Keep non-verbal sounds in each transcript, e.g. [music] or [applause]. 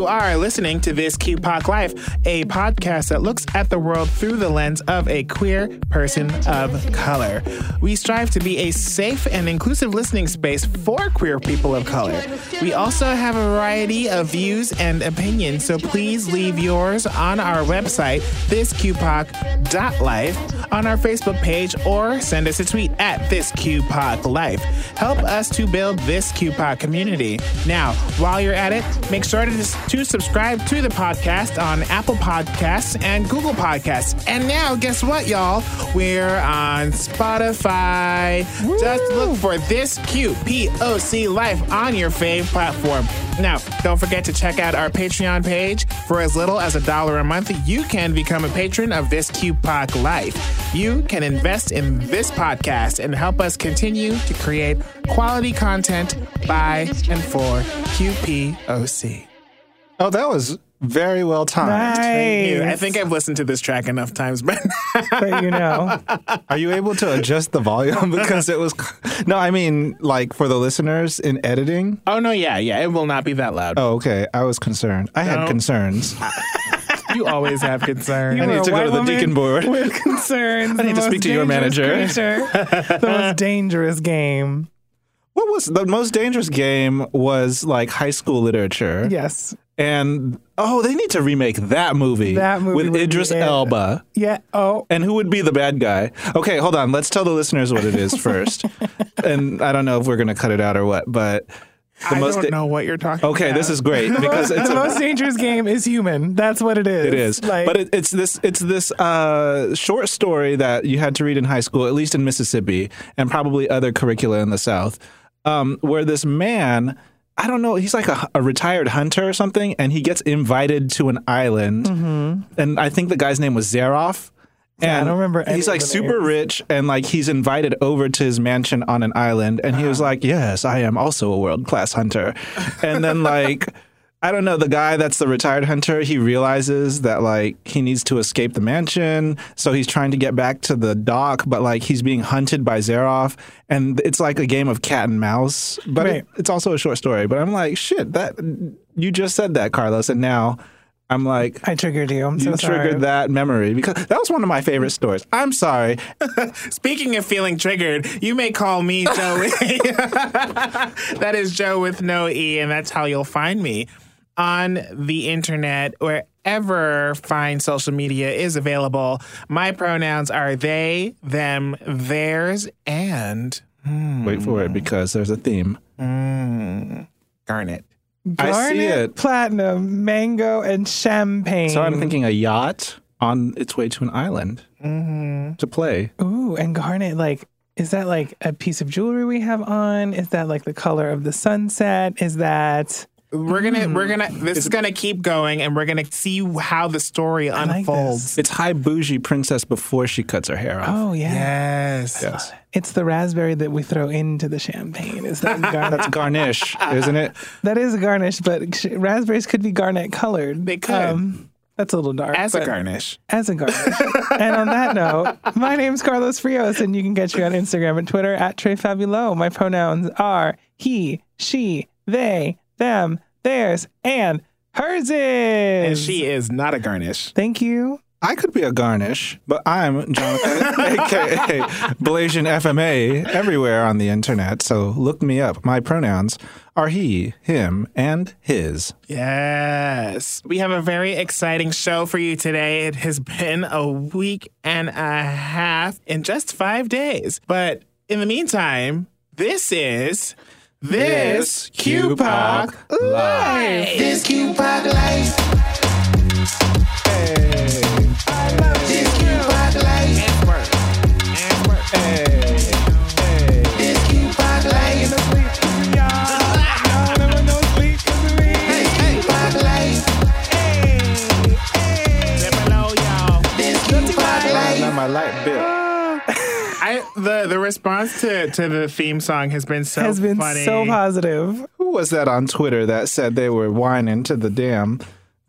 You are listening to This QPOC Life, a podcast that looks at the world through the lens of a queer person of color. We strive to be a safe and inclusive listening space for queer people of color. We also have a variety of views and opinions, so please leave yours on our website, thisqpoc.life, on our Facebook page, or send us a tweet at thisqpoclife. Help us to build this QPOC community. Now, while you're at it, make sure to, to subscribe to the podcast on Apple Podcasts and Google Podcasts. And now, guess what, y'all? We're on Spotify. Just look for this QPOC Life on your fave platform. Now, don't forget to check out our Patreon page. For as little as a dollar a month, you can become a patron of this QPOC Life. You can invest in this podcast and help us continue to create quality content by and for QPOC. Oh, that was very well timed. Thank you. I think I've listened to this track enough times, but [laughs] but you know. Are you able to adjust the volume [laughs] because it was? No, I mean like for the listeners in editing. oh no, yeah, yeah, it will not be that loud. Oh, okay. I was concerned. I had No. concerns. [laughs] You always have concerns. You I need to go to the deacon board. With concerns. I need to speak to your manager. creature, the most dangerous game. What was the most dangerous game? Was like high school literature. Yes. And oh, they need to remake that movie. That movie with be Idris. Elba. Yeah. Oh. And who would be the bad guy? Okay, hold on. Let's tell the listeners what it is [laughs] first. and I don't know if we're going to cut it out or what, but the I most don't know what you're talking about. Okay, this is great [laughs] because it's the a, most dangerous game is human. That's what it is. it is. Like, but it, it's this it's this uh, short story that you had to read in high school, at least in Mississippi, and probably other curricula in the South, um, where this man. I don't know. He's like a, a retired hunter or something, and he gets invited to an island. Mm-hmm. And I think the guy's name was Zaroff. Yeah, I don't remember He's like super names. rich, and like he's invited over to his mansion on an island, and he was like, "Yes, I am also a world class hunter." And then like. [laughs] I don't know. The guy that's the retired hunter, he realizes that like he needs to escape the mansion, so he's trying to get back to the dock, but like he's being hunted by Zaroff, and it's like a game of cat and mouse. But it, it's also a short story. But I'm like, shit, that you just said that, Carlos, and now I'm like, I triggered you. I'm you so sorry. triggered that memory because that was one of my favorite stories. I'm sorry. [laughs] Speaking of feeling triggered, you may call me Joey. [laughs] [laughs] that is Joe with no E, and that's how you'll find me on the internet, wherever fine social media is available. My pronouns are they, them, theirs, and hmm. Wait for it because there's a theme. Hmm. Garnet. I see it. platinum, mango, and champagne. So I'm thinking a yacht on its way to an island mm-hmm. to play. Ooh, and garnet, like, is that like a piece of jewelry we have on? Is that like the color of the sunset? Is that We're gonna, we're mm-hmm. gonna. This is gonna keep going, and we're gonna see how the story like unfolds. It's high bougie princess before she cuts her hair off. oh yeah. Yes. yes. It's the raspberry that we throw into the champagne. Is that [laughs] garnet? That's garnish, isn't it? that is a garnish, but sh- raspberries could be garnet colored. They could. Um, that's a little dark. As a garnish. As a garnish. [laughs] and on that note, my name's Carlos Frios, and you can catch me on Instagram and Twitter at Trey Fabulo. My pronouns are he, she, they, them, theirs, and hers is. And is. she is not a garnish. Thank you. I could be a garnish, but I'm Jonathan, [laughs] aka Blasian FMA, everywhere on the internet. So look me up. My pronouns are he, him, and his. Yes. We have a very exciting show for you today. It has been a week and a half in just five days. But in the meantime, this is This QPOC Live. This QPOC Live. This QPOC Live. And work. And work. This QPOC Live. This QPOC Live. Dip below, y'all. This QPOC Live. Now my light bill. The the response to to the theme song has been so Has been funny. so positive. Who was that on Twitter that said they were whining to the damn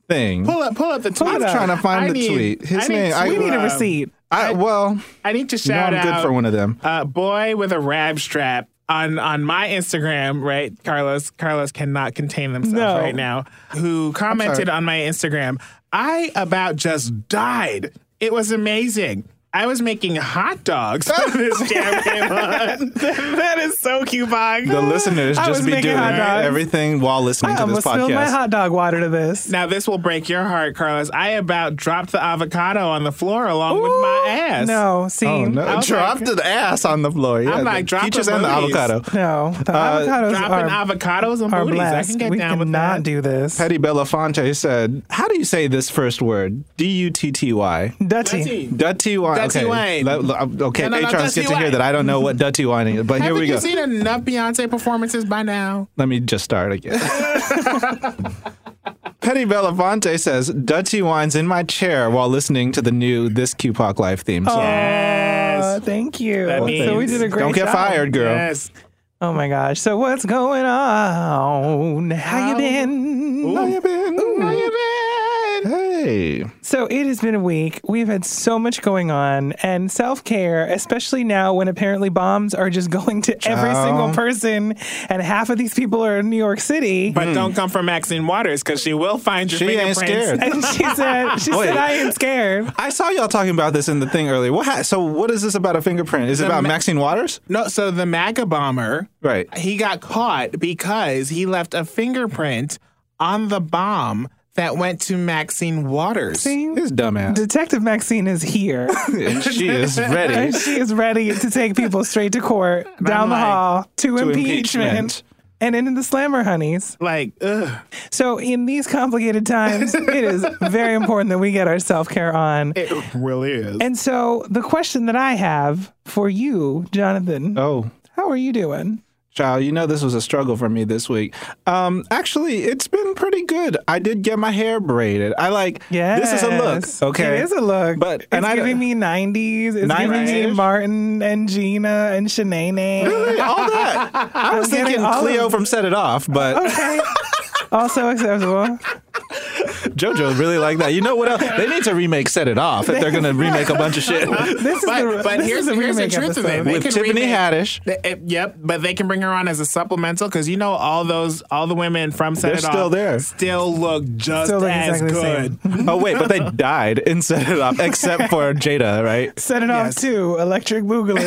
thing? Pull up, pull up the tweet. I'm trying to find I the need- tweet. His I need name. I, We need a um, receipt. I, well, I need to you know shout I'm good out for one of them. uh, boy with a rab strap on on my Instagram, right? Carlos Carlos cannot contain themselves No. right now. Who commented on my Instagram? I about just died. It was amazing. I was making hot dogs when [laughs] this jam came on. that is so cute, Bog. The listeners I just was be making doing hot dogs. everything while listening I to this almost spilled my podcast. hot dog water to this. Now this will break your heart, Carlos. I about dropped the avocado on the floor along with my ass. No, see, Oh no! Was Dropped like- the ass on the floor. Yeah, I'm like, the drop peaches the and the booties. avocado. no, the Uh, avocados Dropping are, avocados and are booties. I blessed. can get we down with cannot that. do this. Petty Belafonte said, "How do you say this first word? D U T T Y." Dutty. Dutty wine. Dutty okay. wine. Let- let- okay, No, no, no, patrons Dutty get to hear that I don't know what Dutty wine is, but here we go. we you go. seen enough Beyonce performances by now? Let me just start again. [laughs] Petty Belafonte says, Dutty wine's in my chair while listening to the new This QPOC Live theme song. Yes. Uh, thank you. That so we did a great Don't get job. fired, girl. Yes. Oh my gosh. So what's going on? How you How- been? How you been? How you been? Hey. So it has been a week. We've had so much going on and self care, especially now when apparently bombs are just [laughs] going to every single person and half of these people are in New York City. But hmm. don't come from Maxine Waters because she will find your She ain't fingerprints. scared. and she said, she [laughs] Wait. said, I ain't scared. I saw y'all talking about this in the thing earlier. What? Ha- so, what is this about a fingerprint? Is it about ma- Maxine Waters? No, so the MAGA bomber, Right. he got caught because he left a fingerprint on the bomb that went to Maxine Waters. See? His dumbass. Detective Maxine is here. [laughs] and she is ready and she is ready to take people straight to court, down the like, hall, to, to impeachment, impeachment. and into the slammer honeys. Like, ugh. So in these complicated times, it is very important that we get our self care on. It really is. And so the question that I have for you, Jonathan, Oh. how are you doing? Child, you know this was a struggle for me this week. Um, actually, it's been pretty good. I did get my hair braided. I like Yes. this is a look. Okay, It is a look. But- it's and I- giving me 90s. It's giving me 90s? Martin and Gina and Shanae. Really? all that. I [laughs] was I'm thinking Cleo of- from Set It Off, but Okay. [laughs] also acceptable. JoJo really like that. You know what else? They need to remake Set It Off if they're going [laughs] to remake a bunch of shit This is But, the, but this here's, is a here's the remake truth of it. episode. They with can Tiffany remake- Haddish. Th- it- yep, but they can bring her on as a supplemental because you know all those all the women from Set They're It still Off there. still look just Still look as exactly good. [laughs] Oh wait, but they died in Set It Off, except for Jada, right? Set it off Yes. too. Electric Boogaloo.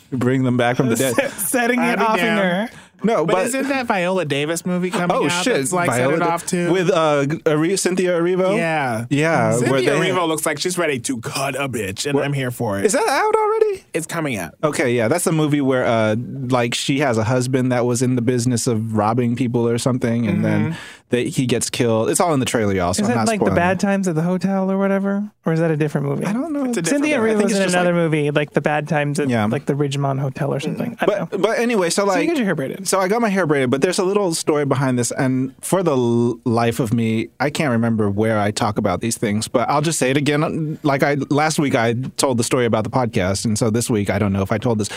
[laughs] Bring them back from the dead. Setting it off in down. her. No, But, but, isn't that Viola Davis movie coming oh out? shit, that's like Viola Set It Off too. with uh, Ari- Cynthia Erivo. yeah, yeah. where Cynthia Erivo looks like she's ready to cut a bitch, and I'm here for it. Is that out already? it's coming out. Okay, yeah, that's a movie where uh like she has a husband that was in the business of robbing people or something and then that he gets killed. It's all in the trailer, y'all, so Is I'm that not like the bad it. times at the hotel or whatever? Or is that a different movie? I don't know. It's a different Cynthia movie. I Erivo think was in another like- movie, like the bad times at Yeah. like the Ridgemont Hotel or something. I don't know. But but anyway, so like So you like get your hair braided. So I got my hair braided, but there's a little story behind this, and for the life of me, I can't remember where I talk about these things. But I'll just say it again. Like I last week, I told the story about the podcast, and so this week, I don't know if I told this.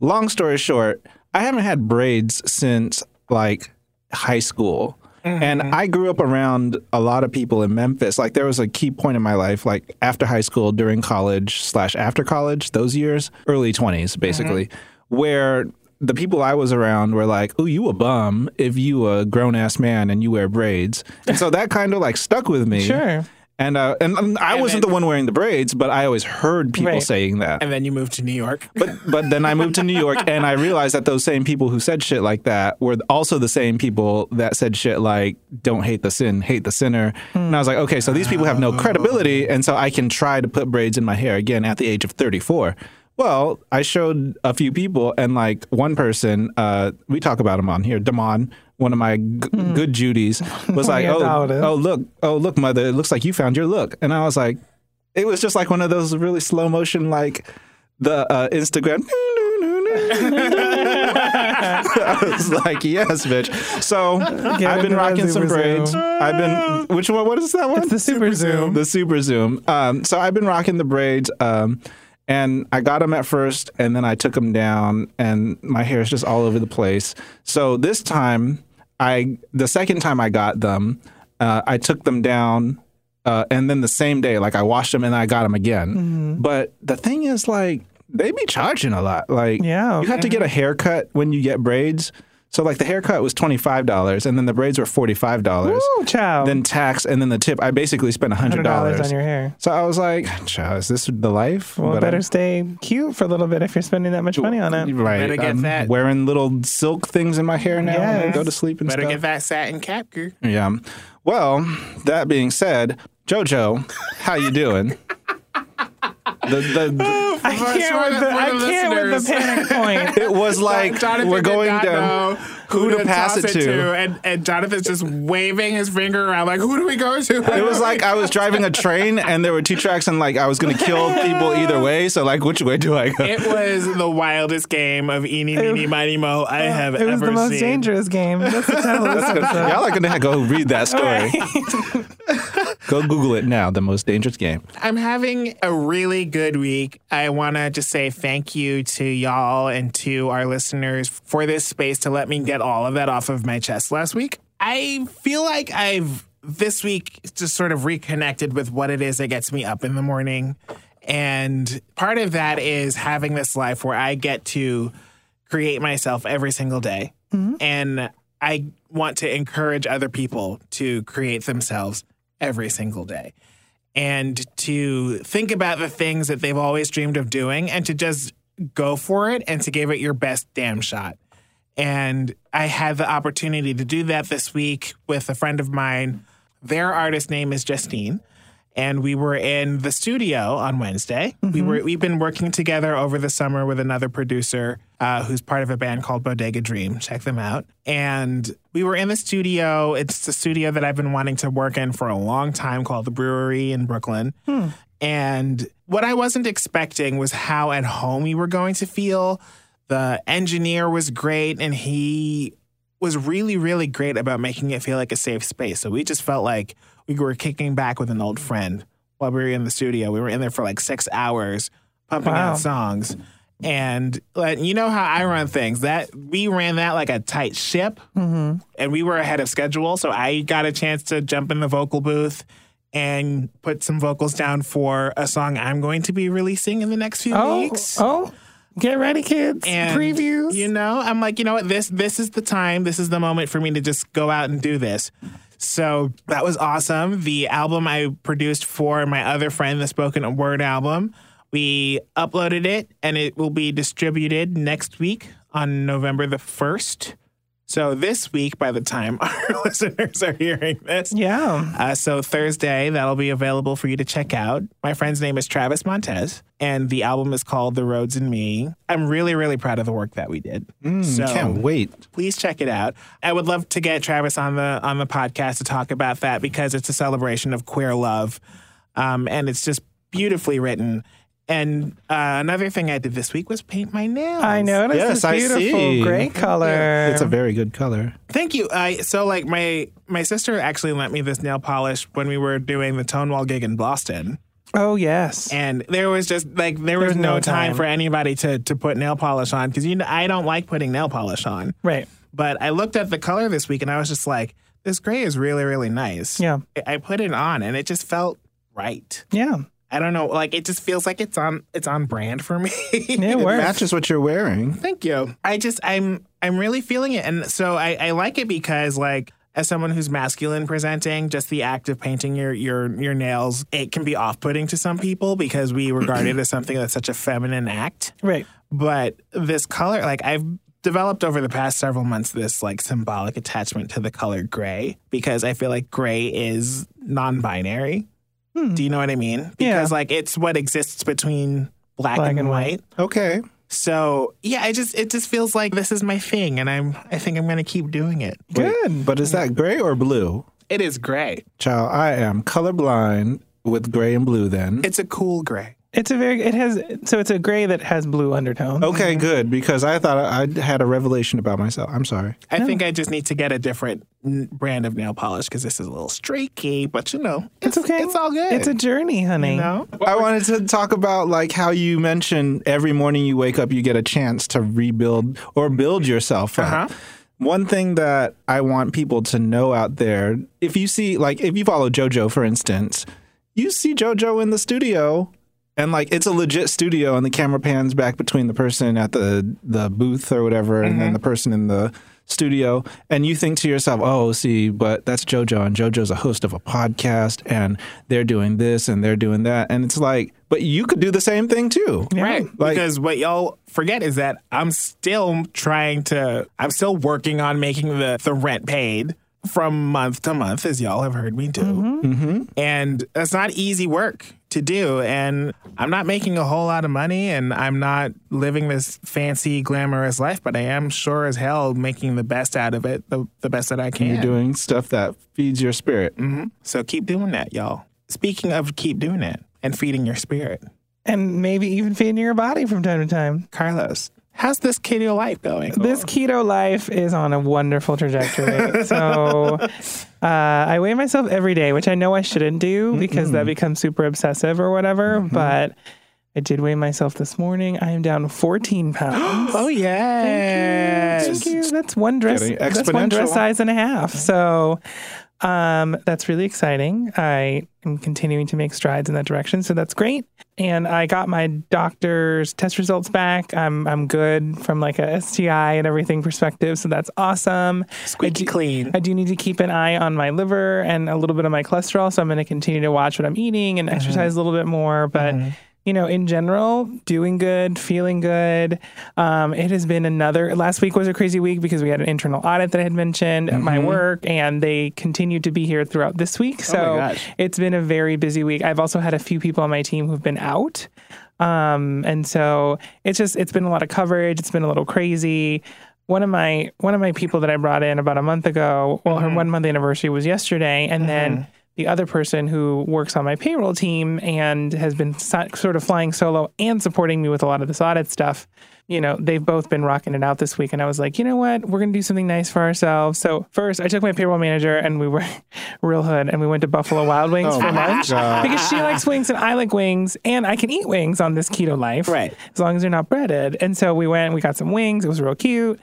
Long story short, I haven't had braids since like high school. And mm-hmm. I grew up around a lot of people in Memphis. Like there was a key point in my life, like after high school, during college slash after college, those years, early twenties, basically, mm-hmm. where the people I was around were like, "Oh, you a bum if you a grown ass man and you wear braids." And so that kind of like stuck with me. Sure. And uh, and, and I wasn't then- the one wearing the braids, but I always heard people Right. saying that. And then you moved to New York. But but then I moved to New York and I realized that those same people who said shit like that were also the same people that said shit like don't hate the sin, hate the sinner. And I was like, okay, so these people have no credibility and so I can try to put braids in my hair again at the age of 34. Well, I showed a few people and like one person, uh, we talk about him on here, Damon, one of my g- good Judies, [laughs] was like, oh, oh, look, oh, look, mother, it looks like you found your look. And I was like, it was just like one of those really slow motion, like the uh, Instagram. [laughs] [laughs] I was like, yes, bitch. So I've been rocking some super braids. I've been, which one? What is that one? It's the super zoom. The super zoom. Um, so I've been rocking the braids. Um, and I got them at first, and then I took them down, and my hair is just all over the place. So this time, I the second time I got them, uh, I took them down, uh, and then the same day, like I washed them and I got them again. Mm-hmm. But the thing is, like they be charging a lot. Like, Yeah. you have to get a haircut when you get braids. So, like, the haircut was twenty five dollars, and then the braids were forty five dollars. Ooh, child. Then tax, and then the tip. I basically spent hundred hundred dollars dollars on your hair. So I was like, "Child, is this the life?" Well, But better I- stay cute for a little bit if you're spending that much money on it. Right. Better get I'm that. Wearing little silk things in my hair now when I go to sleep and Better stuff. get that satin cap, girl. Yeah. Well, that being said, JoJo, how you doing? [laughs] the, the, [laughs] oh, I can't with the- the, I can't with the panic [laughs] point. it was like Jonathan we're going not down know who to pass toss it to. and, and Jonathan's just waving his finger around like, who do we go to? It was like I was driving a train and there were two tracks and like I was gonna kill [laughs] people either way. So like, which way do I go? It was the wildest game of eeny, meeny, miny, mo I have ever seen. It was the most seen. dangerous game. That's the title of this episode. Y'all are gonna go read that story. Go Google it now. The most dangerous game. I'm having a really good week. I want to just say thank you to y'all and to our listeners for this space to let me get all of that off of my chest last week. I feel like I've this week just sort of reconnected with what it is that gets me up in the morning. And part of that is having this life where I get to create myself every single day. Mm-hmm. And I want to encourage other people to create themselves every single day and to think about the things that they've always dreamed of doing and to just go for it and to give it your best damn shot. And I had the opportunity to do that this week with a friend of mine. Their artist name is Justine. And we were in the studio on Wednesday. We were we've been working together over the summer with another producer uh, who's part of a band called Bodega Dream. Check them out. And we were in the studio. It's the studio that I've been wanting to work in for a long time called the Brewery in Brooklyn. And what I wasn't expecting was how at home we were going to feel. The engineer was great and he was really, really great about making it feel like a safe space. So we just felt like we were kicking back with an old friend while we were in the studio. We were in there for like six hours pumping Wow. out songs. And like, you know how I run things. That we ran that like a tight ship, mm-hmm. and we were ahead of schedule. So I got a chance to jump in the vocal booth and put some vocals down for a song I'm going to be releasing in the next few Oh, weeks oh, get ready, kids. and Previews. You know, I'm like, you know what? This this is the time. This is the moment for me to just go out and do this. So that was awesome. The album I produced for my other friend, the spoken word album, we uploaded it and it will be distributed next week on November the first. So this week, by the time [laughs] our [laughs] listeners are hearing this, yeah. uh, so Thursday, that'll be available for you to check out. My friend's name is Travis Montez, and the album is called The Roads and Me. I'm really, really proud of the work that we did. so Can't wait. please check it out. I would love to get Travis on the on the podcast to talk about that because it's a celebration of queer love, um, and it's just beautifully written. And uh, another thing I did this week was paint my nails. I noticed Yes, this I beautiful see. gray color. It's a very good color. Thank you. I so like my my sister actually lent me this nail polish when we were doing the Tonewall gig in Boston. oh yes. and there was just like there was There's no, no time. time. for anybody to to put nail polish on because you know I don't like putting nail polish on. right. But I looked at the color this week and I was just like, this gray is really really nice. Yeah. I- I put it on and it just felt right. Yeah. I don't know, like it just feels like it's on it's on brand for me. It It [laughs] works. matches what you're wearing. Thank you. I just I'm I'm really feeling it, and so I, I like it because like as someone who's masculine presenting, just the act of painting your your your nails it can be off putting to some people because we [clears throat] regard it as something that's such a feminine act. Right. But this color, like I've developed over the past several months, this like symbolic attachment to the color gray because I feel like gray is non-binary. Hmm. Do you know what I mean? Because Yeah. like it's what exists between black, Black and, and white. white. Okay. So yeah, I just it just feels like this is my thing, and I'm I think I'm gonna keep doing it. Good. But is that gray or blue? It is gray. Child, I am colorblind with gray and blue then. It's a cool gray. It's a very. It has. So it's a gray that has blue undertones. Okay, good, because I thought I I had a revelation about myself. I'm sorry. I think I just need to get a different brand of nail polish because this is a little streaky, but you know, it's, It's okay. It's all good. It's a journey, honey. you know. I wanted to talk about like how you mentioned every morning you wake up, you get a chance to rebuild or build yourself. Uh-huh. One thing that I want people to know out there, if you see, like, if you follow JoJo, for instance, you see JoJo in the studio and like it's a legit studio, and the camera pans back between the person at the the booth or whatever, and then the person in the studio, and you think to yourself, "Oh, see, but that's JoJo, and JoJo's a host of a podcast, and they're doing this and they're doing that," and it's like, but you could do the same thing too, Right. Like- because what y'all forget is that I'm still trying to, I'm still working on making the, the rent paid from month to month, as y'all have heard me do. Mm-hmm. And that's not easy work to do. And I'm not making a whole lot of money and I'm not living this fancy, glamorous life, but I am sure as hell making the best out of it, the, the best that I can. You're doing stuff that feeds your spirit. Mm-hmm. So keep doing that, y'all. Speaking of keep doing it and feeding your spirit, And maybe even feeding your body from time to time. Carlos, how's this keto life going? This keto life is on a wonderful trajectory. [laughs] so uh, I weigh myself every day, which I know I shouldn't do because that becomes super obsessive or whatever. But I did weigh myself this morning. I am down 14 [gasps] pounds. Oh yes. Thank you. That's one dress. That's one dress size and a half. So um, that's really exciting. I am continuing to make strides in that direction, so that's great. And I got my doctor's test results back. I'm I'm good from like a STI and everything perspective, so that's awesome. Squeaky clean. I do need to keep an eye on my liver and a little bit of my cholesterol, so I'm going to continue to watch what I'm eating and exercise a little bit more. But you know, in general, doing good, feeling good. Um, it has been another. Last week was a crazy week because we had an internal audit that I had mentioned at my work, and they continued to be here throughout this week. So gosh. it's been a very busy week. I've also had a few people on my team who've been out. Um, and so it's just it's been a lot of coverage. It's been a little crazy. One of my one of my people that I brought in about a month ago, well, her one month anniversary was yesterday, and then the other person who works on my payroll team and has been so- sort of flying solo and supporting me with a lot of this audit stuff. You know, they've both been rocking it out this week, and I was like, you know what, we're gonna do something nice for ourselves. So first, I took my payroll manager, and we were [laughs] real hood, and we went to Buffalo Wild Wings oh for lunch God. because she likes wings and I like wings, and I can eat wings on this keto life, Right. As long as they're not breaded. And so we went, we got some wings. It was real cute,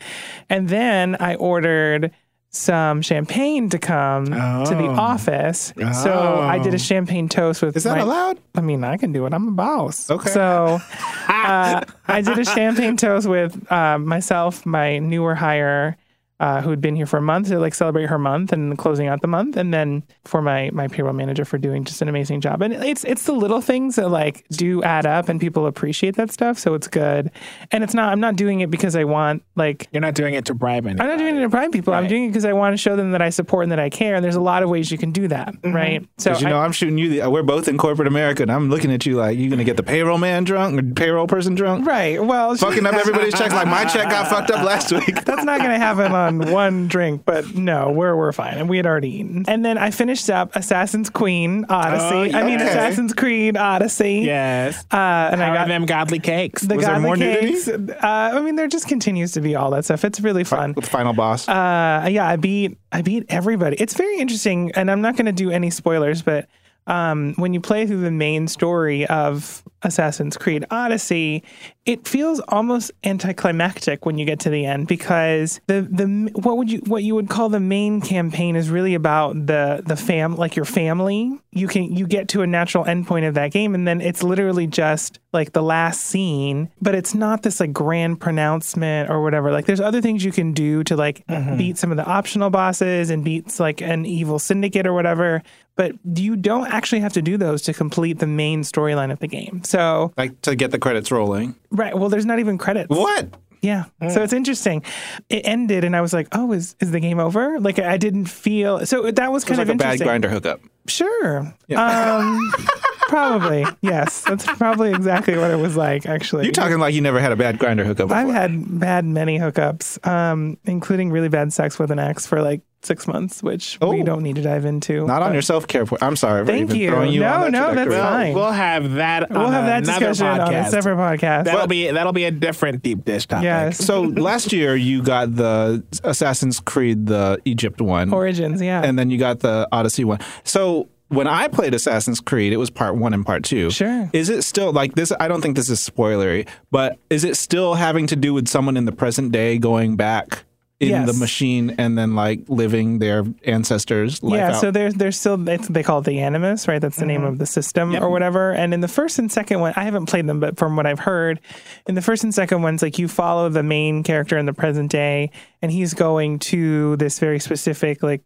and then I ordered some champagne to come to the Oh. office. So I did a champagne toast with. Is that my- allowed? I mean, I can do it. I'm a boss. Okay. So [laughs] uh, I did a champagne toast with uh, myself, my newer hire, uh, who had been here for a month to like celebrate her month and closing out the month, and then for my my payroll manager for doing just an amazing job. And it's it's the little things that like do add up, and people appreciate that stuff. So it's good. And it's not. I'm not doing it because I want like You're not doing it to bribe anyone. I'm not doing it to bribe people. I'm doing it because I want to show them that I support and that I care. And there's a lot of ways you can do that, right? So you I- know, I'm shooting you. The, we're both in corporate America, and I'm looking at you like you're gonna get the payroll man drunk or payroll person drunk, right. Well, fucking up everybody's checks. Like my check got fucked up last [laughs] week. That's not going to happen on one drink, but no, we're we're fine, and we had already eaten. And then I finished up Assassin's Queen Odyssey. Oh, I mean. Assassin's Creed Odyssey. Yes. Uh, and How I got them godly cakes? the Was there godly more nudity? cakes. Uh, I mean, there just continues to be all that stuff. It's really fun. With the final boss. Uh, yeah, I beat I beat everybody. It's very interesting, and I'm not going to do any spoilers, but um, when you play through the main story of Assassin's Creed Odyssey, it feels almost anticlimactic when you get to the end because the the what would you what you would call the main campaign is really about the the fam like your family. You can you get to a natural endpoint of that game, and then it's literally just like the last scene, but it's not this like grand pronouncement or whatever. Like there's other things you can do to like mm-hmm. beat some of the optional bosses and beat like an evil syndicate or whatever. But you don't actually have to do those to complete the main storyline of the game. So like to get the credits rolling. right, well, there's not even credits. What? Yeah. So it's interesting. It ended, and I was like, "Oh, is is the game over?" Like I didn't feel so. That was It was kind like of a bad Grindr hookup. Sure. Um, [laughs] probably. Yes. That's probably exactly what it was like. Actually, you're talking like you never had a bad Grindr hookup before? I've had had many hookups, um, including really bad sex with an ex for like six months, which we Oh. don't need to dive into. Not on but your self care. I'm sorry. Thank you. Throwing you No, that no, that's trajectory. fine. We'll have that. We'll on have that another discussion on a podcast. separate podcast. That'll be that'll be a different deep dish topic. yes. So last year you got the Assassin's Creed, the Egypt one, Origins, yeah. and then you got the Odyssey one. So when I played Assassin's Creed, it was part one and part two. Sure. Is it still like this? I don't think this is spoilery, but is it still having to do with someone in the present day going back in Yes. the machine and then like living their ancestors' life yeah, out. so there's there's still it's, they call it the Animus, right? That's the name mm-hmm. of the system or whatever. And in the first and second one, I haven't played them, but from what I've heard, in the first and second ones, like you follow the main character in the present day, and he's going to this very specific like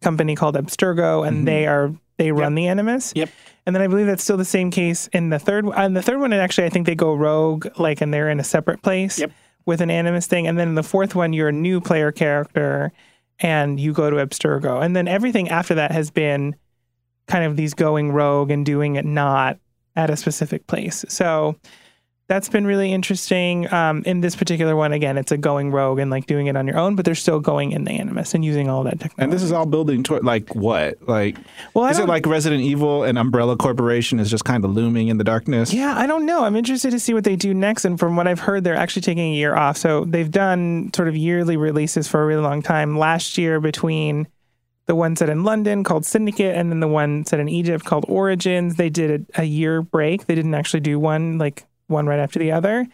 company called Abstergo, and mm-hmm. they are they run the Animus. Yep. And then I believe that's still the same case in the third. And the third one, actually, I think they go rogue, like, and they're in a separate place Yep. With an animus thing. And then in the fourth one, you're a new player character, and you go to Abstergo. And then everything after that has been kind of these going rogue and doing it not at a specific place. So that's been really interesting. Um, in this particular one, again, it's a going rogue and like doing it on your own, but they're still going in the animus and using all that technology. and this is all building toward like what? Like well, I is it like Resident Evil and Umbrella Corporation is just kind of looming in the darkness? Yeah, I don't know. I'm interested to see what they do next. And from what I've heard, they're actually taking a year off. So they've done sort of yearly releases for a really long time. Last year, between the one set in London called Syndicate and then the one set in Egypt called Origins, they did a, a year break. They didn't actually do one like one right after the other.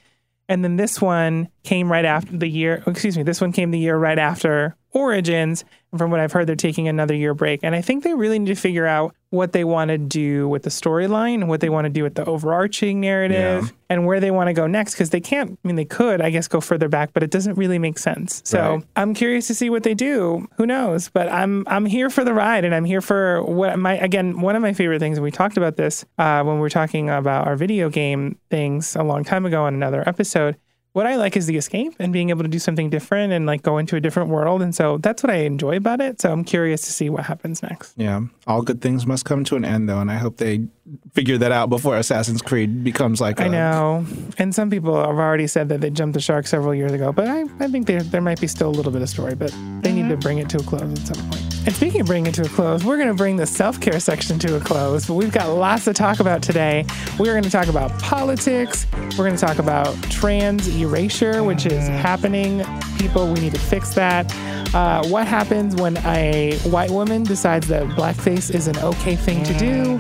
And then this one came right after the year, excuse me, this one came the year right after Origins. And from what I've heard, they're taking another year break. And I think they really need to figure out what they want to do with the storyline what they want to do with the overarching narrative Yeah. and where they want to go next. Because they can't, I mean, they could, I guess, go further back, but it doesn't really make sense. So Right. I'm curious to see what they do. Who knows? But I'm I'm here for the ride, and I'm here for what my again one of my favorite things. And we talked about this uh, when we were talking about our video game things a long time ago on another episode. What I like is the escape and being able to do something different and like go into a different world. And so that's what I enjoy about it. So I'm curious to see what happens next. Yeah. All good things must come to an end though, and I hope they figure that out before Assassin's Creed becomes like I a- know. And some people have already said that they jumped the shark several years ago, but I, I think there, there might be still a little bit of story, but they need to mm-hmm. bring it to a close at some point. And speaking of bringing it to a close, we're going to bring the self care section to a close, but we've got lots to talk about today. We're going to talk about politics. We're going to talk about trans erasure, which is happening. People, we need to fix that. Uh, what happens when a white woman decides that blackface is an okay thing to do?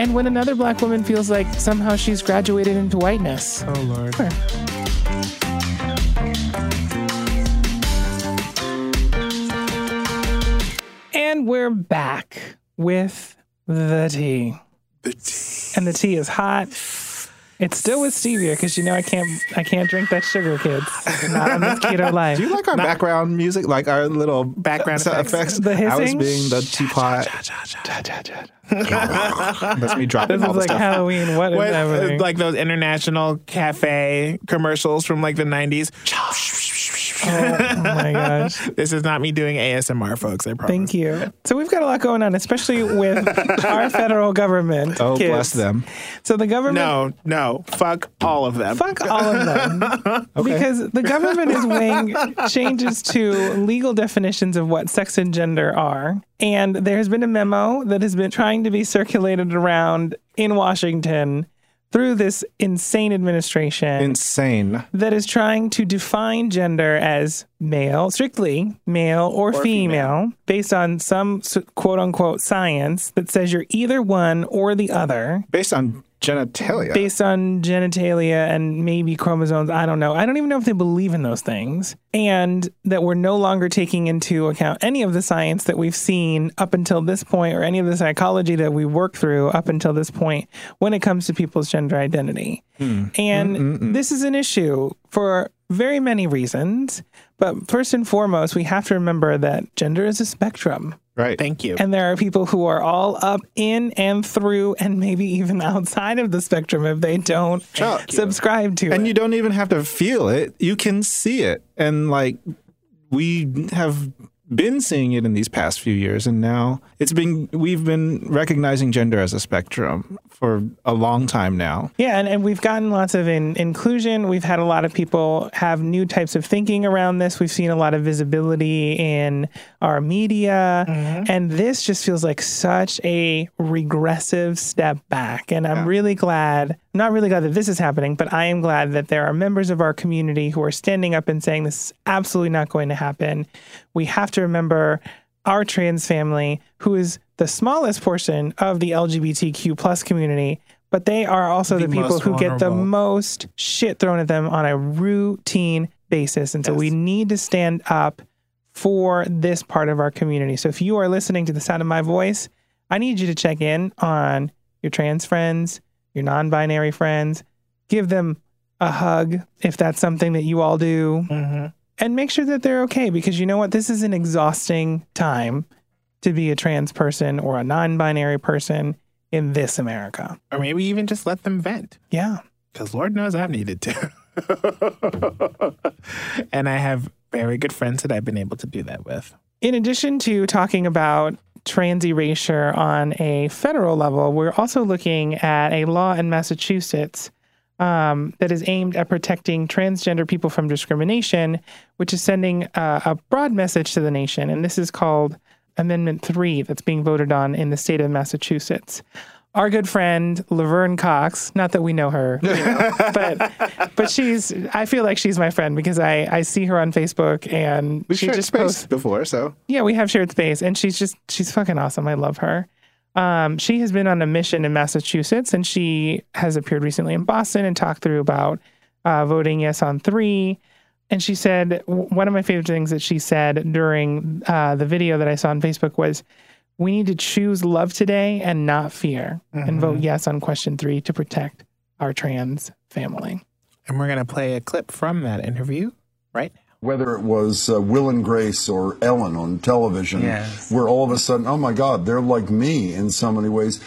And when another black woman feels like somehow she's graduated into whiteness. Oh Lord. Sure. And we're back with the tea. The tea. And the tea is hot. It's still with stevia because you know I can't I can't drink that sugar, kids. Not on this keto life. Do you like our background music, like our little Background sound effects? The hissing. I was being the teapot. That's me dropping This all is the like stuff. Halloween. What is What, uh, happening? like those international cafe commercials from like the 90s. Oh my gosh. [laughs] This is not me doing ASMR, folks. I promise. Thank you. So we've got a lot going on, especially with our federal government. Oh, kids. bless them. So the government No, no. Fuck all of them. Fuck all of them. [laughs] Because the government is weighing changes to legal definitions of what sex and gender are. And there has been a memo that has been trying to be circulated around in Washington through this insane administration Insane. that is trying to define gender as male, strictly male or, female, based on some quote unquote science that says you're either one or the other Based on genitalia. based on genitalia and maybe chromosomes. I don't know. I don't even know if they believe in those things. And that we're no longer taking into account any of the science that we've seen up until this point or any of the psychology that we work through up until this point when it comes to people's gender identity. Hmm. And this is an issue for very many reasons. But first and foremost, we have to remember that gender is a spectrum. right. Thank you. And there are people who are all up in and through and maybe even [laughs] outside of the spectrum if they don't Thank you. subscribe to and it. And you don't even have to feel it. You can see it. And like we have been seeing it in these past few years and now it's been we've been recognizing gender as a spectrum for a long time now. yeah, and, and we've gotten lots of in, inclusion. We've had a lot of people have new types of thinking around this. We've seen a lot of visibility in our media. Mm-hmm. And this just feels like such a regressive step back. And I'm really glad, not really glad that this is happening, but I am glad that there are members of our community who are standing up and saying this is absolutely not going to happen. We have to remember our trans family, who is the smallest portion of the LGBTQ plus community, but they are also the, The people who get the most shit thrown at them on a routine basis. And so we need to stand up for this part of our community. So if you are listening to the sound of my voice, I need you to check in on your trans friends, your non binary friends, give them a hug if that's something that you all do, mm-hmm. And make sure that they're okay because you know what? This is an exhausting time to be a trans person or a non binary person in this America. Or maybe even just let them vent. Yeah. Because Lord knows I've needed to. [laughs] and I have very good friends that I've been able to do that with. In addition to talking about trans erasure on a federal level, we're also looking at a law in Massachusetts um, that is aimed at protecting transgender people from discrimination, which is sending uh, a broad message to the nation. And this is called Amendment 3 that's being voted on in the state of Massachusetts. Our good friend Laverne Cox, not that we know her, you know, [laughs] but but she's I feel like she's my friend because I, I see her on Facebook and We she shared just space posts before, so yeah, we have shared space, and she's just she's fucking awesome. I love her. Um, she has been on a mission in Massachusetts, and she has appeared recently in Boston and talked through about uh, voting yes on three. And she said one of my favorite things that she said during uh, the video that I saw on Facebook was, "We need to choose love today and not fear, and vote yes on question three to protect our trans family." And we're going to play a clip from that interview right. Whether it was uh, Will and Grace or Ellen on television, Yes. where all of a sudden, oh my God, they're like me in so many ways.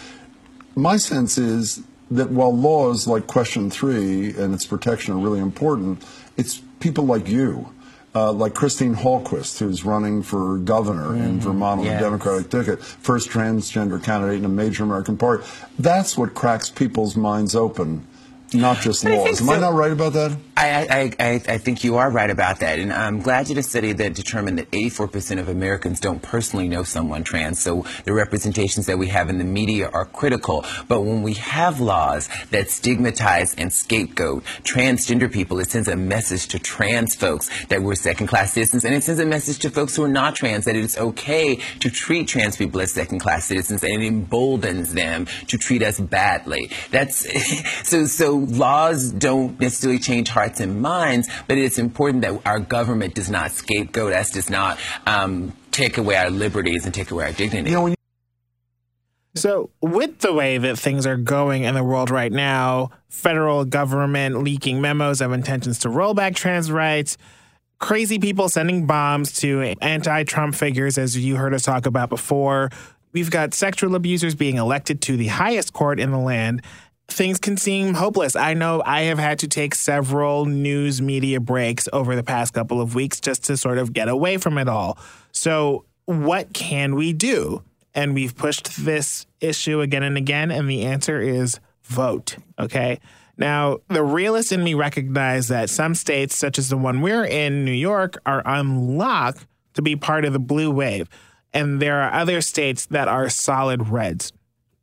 My sense is that while laws like Question 3 and its protection are really important, it's people like you. Uh, like Christine Hallquist, who's running for governor in Vermont on Yes. the Democratic ticket, first transgender candidate in a major American party. That's what cracks people's minds open, not just laws. Am I not right about that? I, I, I, think you are right about that. And I'm glad you a study that determined that 84% of Americans don't personally know someone trans. So the representations that we have in the media are critical. But when we have laws that stigmatize and scapegoat transgender people, it sends a message to trans folks that we're second class citizens. And it sends a message to folks who are not trans that it is okay to treat trans people as second class citizens and it emboldens them to treat us badly. That's [laughs] so, so laws don't necessarily change hearts and minds, but it's important that our government does not scapegoat us, does not um, take away our liberties and take away our dignity. You know, So, with the way that things are going in the world right now, federal government leaking memos of intentions to roll back trans rights, crazy people sending bombs to anti Trump figures, as you heard us talk about before, we've got sexual abusers being elected to the highest court in the land. Things can seem hopeless. I know I have had to take several news media breaks over the past couple of weeks just to sort of get away from it all. So, what can we do? And we've pushed this issue again and again, and the answer is vote. Okay. Now, the realist in me recognize that some states, such as the one we're in, New York, are unlocked to be part of the blue wave. And there are other states that are solid reds.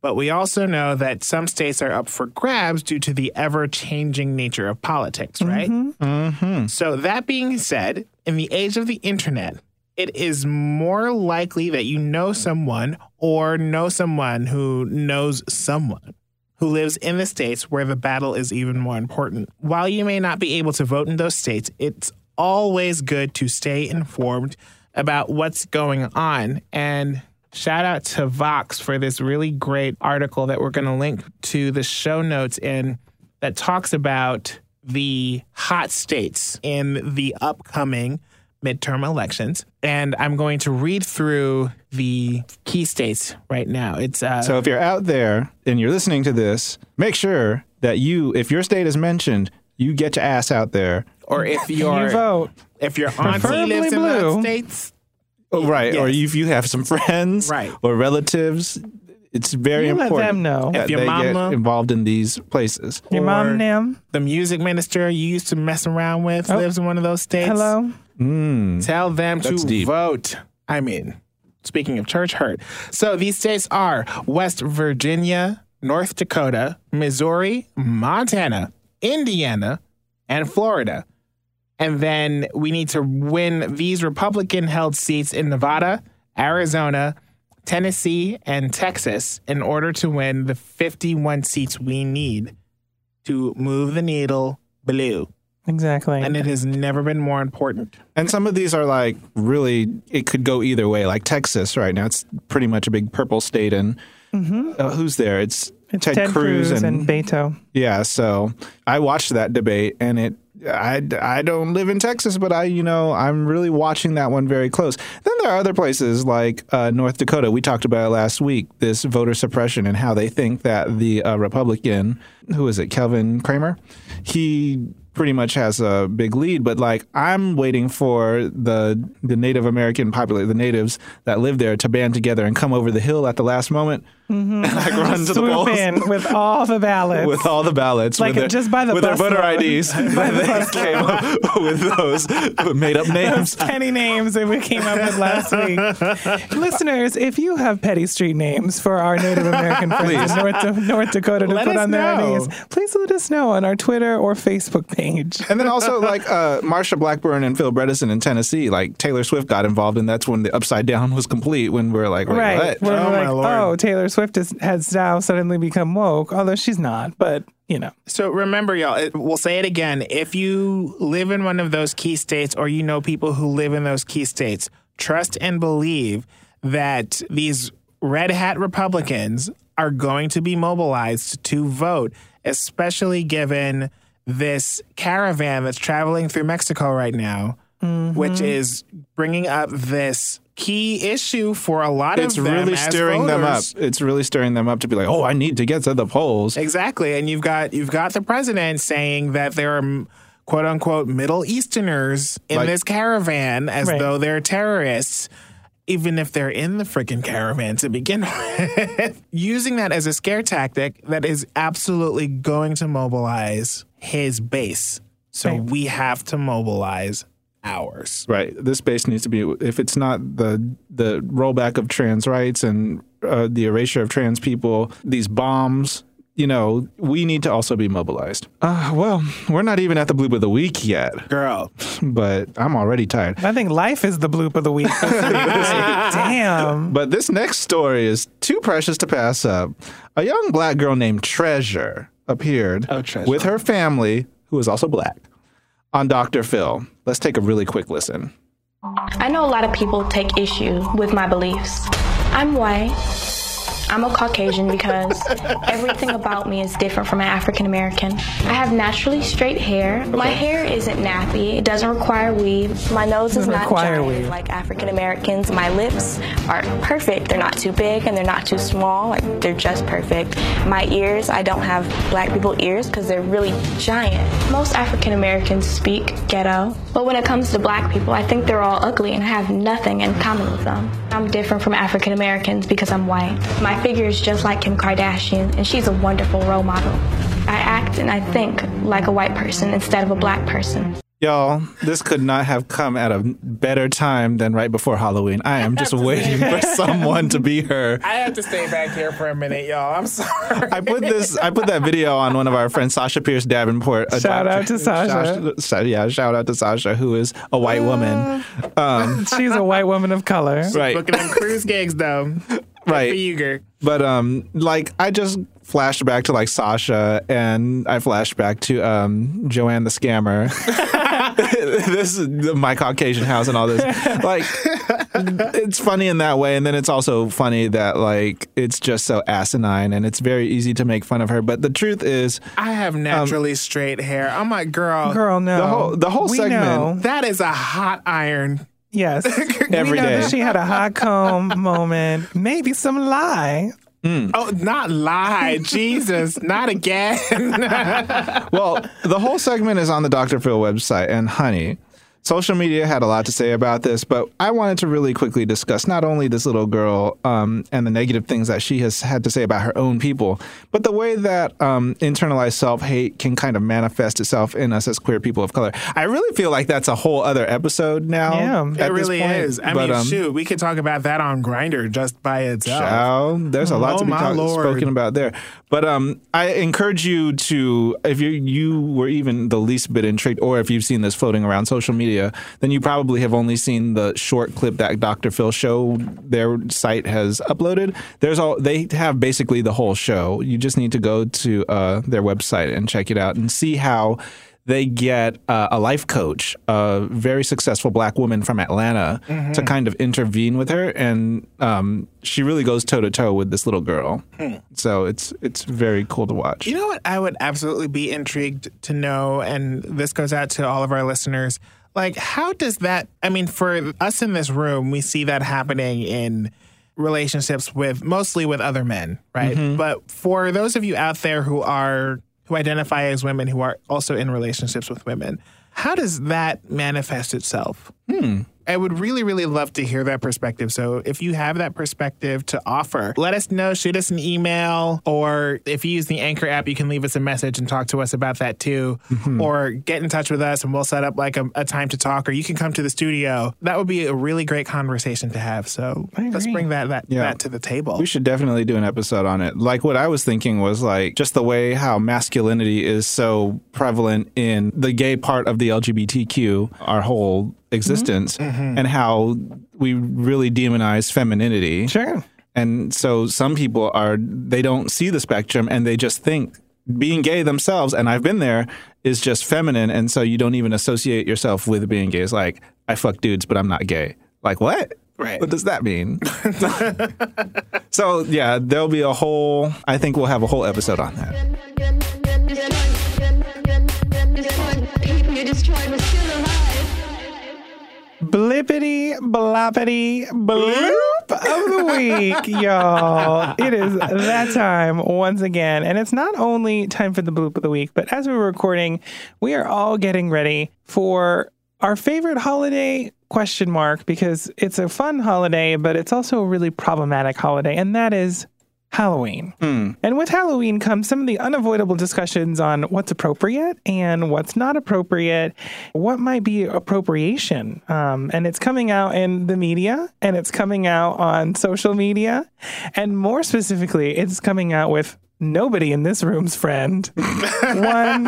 But we also know that some states are up for grabs due to the ever changing nature of politics, right? Mm-hmm. Mm-hmm. So, that being said, in the age of the internet, it is more likely that you know someone or know someone who knows someone who lives in the states where the battle is even more important. While you may not be able to vote in those states, it's always good to stay informed about what's going on. And shout out to Vox for this really great article that we're going to link to the show notes in that talks about the hot states in the upcoming midterm elections. And I'm going to read through the key states right now. It's uh, So if you're out there and you're listening to this, make sure that you, if your state is mentioned, you get your ass out there. or if You your vote. if your auntie lives in blue. those states, Oh, right. Or if you have some [laughs] friends Right. or relatives, it's very You let them know. that If your they mama- get involved in these places. Your Or- mom, Nam. the music minister you used to mess around with Oh. lives in one of those states. Hello. Hmm. Tell them That's to deep. vote. I mean, speaking of church hurt. So these states are West Virginia, North Dakota, Missouri, Montana, Indiana, and Florida. And then we need to win these Republican held seats in Nevada, Arizona, Tennessee, and Texas in order to win the 51 seats we need to move the needle blue. Exactly. And it has never been more important. And some of these are like really, it could go either way. Like Texas right now, it's pretty much a big purple state. And uh, who's there? It's, it's Ted, Ted, Cruz, Cruz and, Beto. yeah. So I watched that debate, and it. I, I don't live in Texas, but I you know I'm really watching that one very close. Then there are other places like uh, North Dakota. We talked about it last week. This voter suppression and how they think that the uh, Republican, who is it, Kelvin Cramer, he pretty much has a big lead. But like I'm waiting for the the Native American population, the natives that live there, to band together and come over the hill at the last moment and [laughs] like run to the Swoop polls in with all the ballots. with all the ballots, Like, their, just by the with their voter load. IDs. [laughs] they came up [laughs] with those made up names. petty names that we came up with last week. Listeners, if you have petty street names for our Native American friends in North, North Dakota to Let put on their know. IDs, please let us know on our Twitter or Facebook page. And then also like uh, Marsha Blackburn and Phil Bredesen in Tennessee, like Taylor Swift got involved, and that's when the Upside Down was complete. When we're like, wait, right. what? We're Oh, my Lord. oh, Taylor Swift is, has now suddenly become woke, although she's not, but you know. So remember, y'all, it, we'll say it again. If you live in one of those key states or you know people who live in those key states, trust and believe that these red hat Republicans are going to be mobilized to vote, especially given this caravan that's traveling through Mexico right now, mm-hmm. which is bringing up this key issue for a lot It's of them It's really as stirring them up. It's really stirring them up to be like, oh, I need to get to the polls. Exactly, and you've got you've got the president saying that there are quote unquote Middle Easterners in Like- this caravan as Right. though they're terrorists, even if they're in the freaking caravan to begin [laughs] with. Using that as a scare tactic that is absolutely going to mobilize his base. So Right. we have to mobilize ours. Right. This base needs to be if it's not the the rollback of trans rights and uh, the erasure of trans people, these bombs. You know, we need to also be mobilized. Uh, well, we're not even at the bloop of the week yet, Girl, but I'm already tired. I think life is the bloop of the week. week. [laughs] Damn. But this next story is too precious to pass up. A young black girl named Treasure appeared Oh, Treasure. with her family, who is also black, on Dr. Phil. Let's take a really quick listen. I know a lot of people take issue with my beliefs. I'm white. I'm a Caucasian because [laughs] everything about me is different from an African American. I have naturally straight hair. My hair isn't nappy. It doesn't require weave. My nose is Doesn't giant like African Americans. My lips are perfect. They're not too big and they're not too small. Like they're just perfect. My ears, I don't have black people ears because they're really giant. Most African Americans speak ghetto, but when it comes to black people, I think they're all ugly and I have nothing in common with them. I'm different from African Americans because I'm white. My figure is just like Kim Kardashian, and she's a wonderful role model. I act and I think like a white person instead of a black person. Y'all, this could not have come at a better time than right before Halloween. I am just waiting for [laughs] someone to be her. I have to stay back here for a minute, y'all. I'm sorry. I put this. I put that video on one of our friends, Sasha Pierce Davenport. a Shout out to Sasha. Sasha- Yeah, shout out to Sasha, who is a white woman. Um, She's a white woman of color. [laughs] right, Booking them cruise gigs though. Right. you, girl. But um, like I just flashed back to like Sasha, and I flashed back to um Joanne the scammer. [laughs] [laughs] this is my Caucasian house and all this. Like, it's funny in that way, and then it's also funny that like it's just so asinine, and it's very easy to make fun of her. But the truth is, I have um, naturally straight hair. I'm like, girl, Girl, no. The whole- the whole we segment- Know. that is a hot iron. Yes. [laughs] Every we know day. that she had a hot comb moment, maybe some lie. Hmm. Oh, not lie. [laughs] Jesus, not again. [laughs] [laughs] well, the whole segment is on the Dr. Phil website, and honey, social media had a lot to say about this, but I wanted to really quickly discuss not only this little girl um, and the negative things that she has had to say about her own people, but the way that um, internalized self hate can kind of manifest itself in us as queer people of color. I really feel like that's a whole other episode now. Yeah, at it this really point. is. I But, mean, um, shoot, we could talk about that on Grindr just by itself. Child, there's a lot Oh, to be talk- spoken about there. But um, I encourage you to, if you you were even the least bit intrigued, or if you've seen this floating around social media, then you probably have only seen the short clip that Dr. Phil show their site has uploaded. There's all they have basically the whole show. You just need to go to uh, their website and check it out and see how they get uh, a life coach, a very successful black woman from Atlanta, Mm-hmm. to kind of intervene with her, and um, she really goes toe to toe with this little girl. So it's it's very cool to watch. Hmm. You know what? I would absolutely be intrigued to know, and this goes out to all of our listeners. Like, how does that? I mean, for us in this room, we see that happening in relationships with mostly with other men, right? But for those of you out there who are who identify as women who are also in relationships with women, how does that manifest itself? Hmm. I would really, really love to hear that perspective. So if you have that perspective to offer, let us know. Shoot us an email, or if you use the Anchor app, you can leave us a message and talk to us about that too. Mm-hmm. Or get in touch with us and we'll set up like a, a time to talk, or you can come to the studio. That would be a really great conversation to have. So let's bring that that, Yeah. that to the table. We should definitely do an episode on it. Like what I was thinking was like just the way how masculinity is so prevalent in the gay part of the LGBTQ, our whole existence, and how we really demonize femininity. Sure. And so some people are they don't see the spectrum and they just think being gay themselves and I've been there is just feminine and so you don't even associate yourself with being gay. It's like I fuck dudes but I'm not gay. Like what? Right. What does that mean? so yeah, there'll be a whole I think we'll have a whole episode on that. Blippity bloppity bloop of the week, [laughs] y'all. It is that time once again. And it's not only time for the bloop of the week, but as we're recording, we are all getting ready for our favorite holiday question mark because it's a fun holiday, but it's also a really problematic holiday, and that is Halloween. And with Halloween comes some of the unavoidable discussions on what's appropriate and what's not appropriate, what might be appropriation. Um, and it's coming out in the media and it's coming out on social media. And more specifically, it's coming out with nobody in this room's friend. [laughs] One,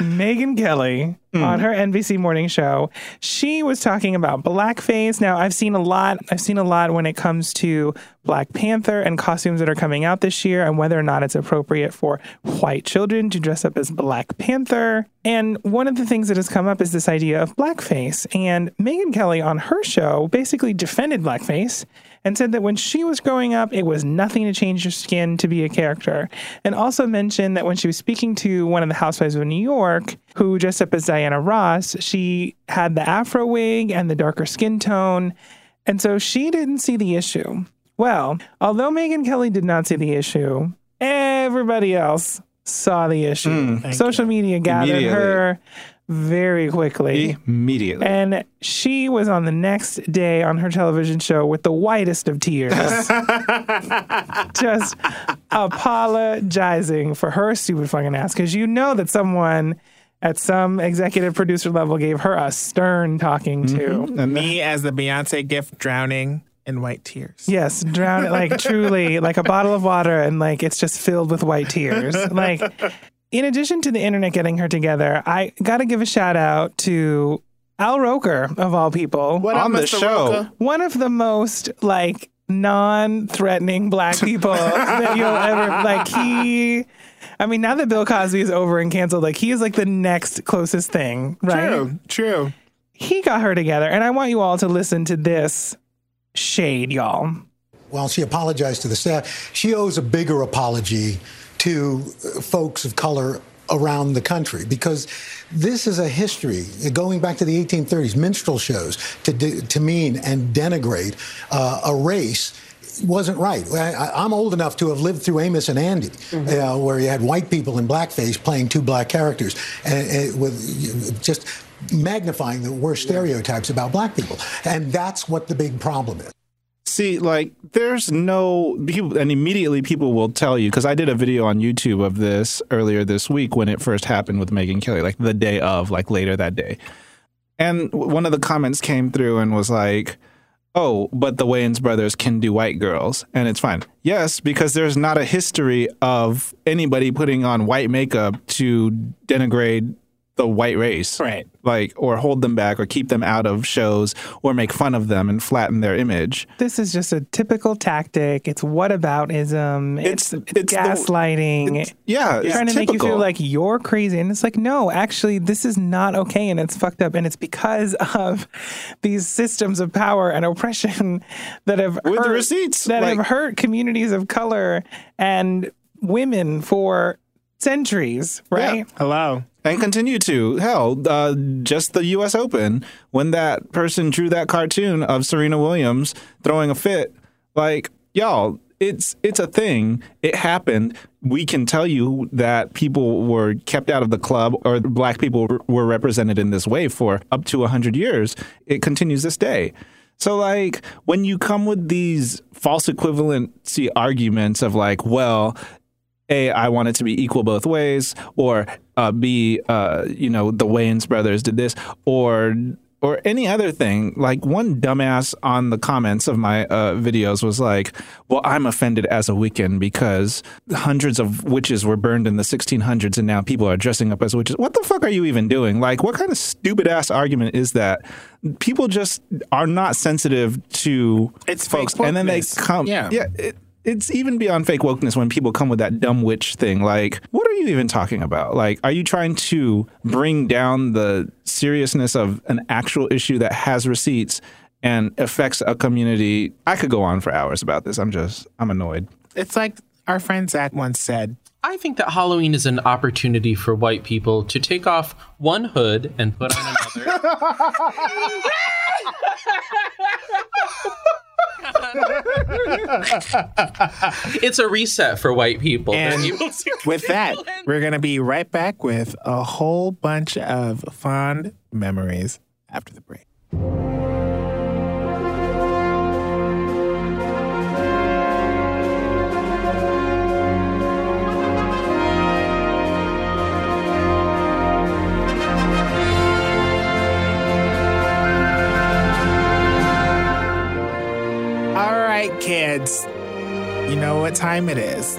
Megyn Kelly hmm. on her NBC morning show. She was talking about blackface. Now, I've seen a lot. I've seen a lot when it comes to Black Panther and costumes that are coming out this year and whether or not it's appropriate for white children to dress up as Black Panther. And one of the things that has come up is this idea of blackface. And Megyn Kelly on her show basically defended blackface and said that when she was growing up, it was nothing to change your skin to be a character. And also mentioned that when she was speaking to one of the housewives of New York, who dressed up as Diana Ross, she had the afro wig and the darker skin tone. And so she didn't see the issue. Well, although Megyn Kelly did not see the issue, everybody else saw the issue. Mm. Social media gathered her very quickly. Immediately. And she was on the next day on her television show with the whitest of tears. [laughs] Just apologizing for her stupid fucking ass. Because you know that someone at some executive producer level gave her a stern talking to. Mm-hmm. and Me as the Beyonce gift drowning in white tears. Yes, drown it like truly, like a bottle of water, and like it's just filled with white tears. Like, in addition to the internet getting her together, I got to give a shout out to Al Roker of all people. What up, on the Mr. show. Roker? one of the most like non-threatening black [laughs] people that you'll ever like he I mean now that Bill Cosby is over and canceled like he is like the next closest thing right True, true. he got her together and I want you all to listen to this shade y'all Well, she apologized to the staff, she owes a bigger apology to uh, folks of color around the country because this is a history going back to the 1830s minstrel shows to de- to mean and denigrate uh, a race wasn't right. I, I'm old enough to have lived through Amos and Andy, uh, where you had white people in blackface playing two black characters, and, and with just magnifying the worst stereotypes about black people, and that's what the big problem is. See, like, there's no people, and immediately people will tell you because I did a video on YouTube of this earlier this week when it first happened with Megyn Kelly, like the day of, like later that day. And one of the comments came through and was like, "Oh, but the Wayans brothers can do white girls, and it's fine." Yes, because there's not a history of anybody putting on white makeup to denigrate the white race. Right. Like or hold them back or keep them out of shows or make fun of them and flatten their image. This is just a typical tactic. It's whataboutism. It's, It's- it's it's the- gaslighting. It's- yeah, it's trying to make you feel like you're crazy. And it's like, no, actually, this is not okay. And it's fucked up. And it's because [laughs] of these systems of power and oppression [laughs] that have With the hurt, receipts, that like- have hurt communities of color and women for centuries, right? Hello. And continue to. Hell uh, just the us open when that person drew that cartoon of serena williams throwing a fit like y'all it's it's a thing. It happened. We can tell you that people were kept out of the club or black people were represented in this way for up to 100 years. It continues this day. So like when you come with these false equivalency arguments of like well a, I want it to be equal both ways, or uh, B, uh, you know, the Wayans brothers did this, or or any other thing. Like one dumbass on the comments of my uh, videos was like, "Well, I'm offended as a Wiccan because hundreds of witches were burned in the 1600s, and now people are dressing up as witches." What the fuck are you even doing? Like, what kind of stupid ass argument is that? People just are not sensitive to It's folks, and then they come, Yeah. yeah it, it's even beyond fake wokeness when people come with that dumb witch thing. Like, what are you even talking about? Like, are you trying to bring down the seriousness of an actual issue that has receipts and affects a community? I could go on for hours about this. I'm just, I'm annoyed. It's like our friend Zach once said. I think that Halloween is an opportunity for white people to take off one hood and put on another. [laughs] [laughs] it's a reset for white people. And [laughs] with that, we're going to be right back with a whole bunch of fond memories after the break. Right, kids. You know what time it is.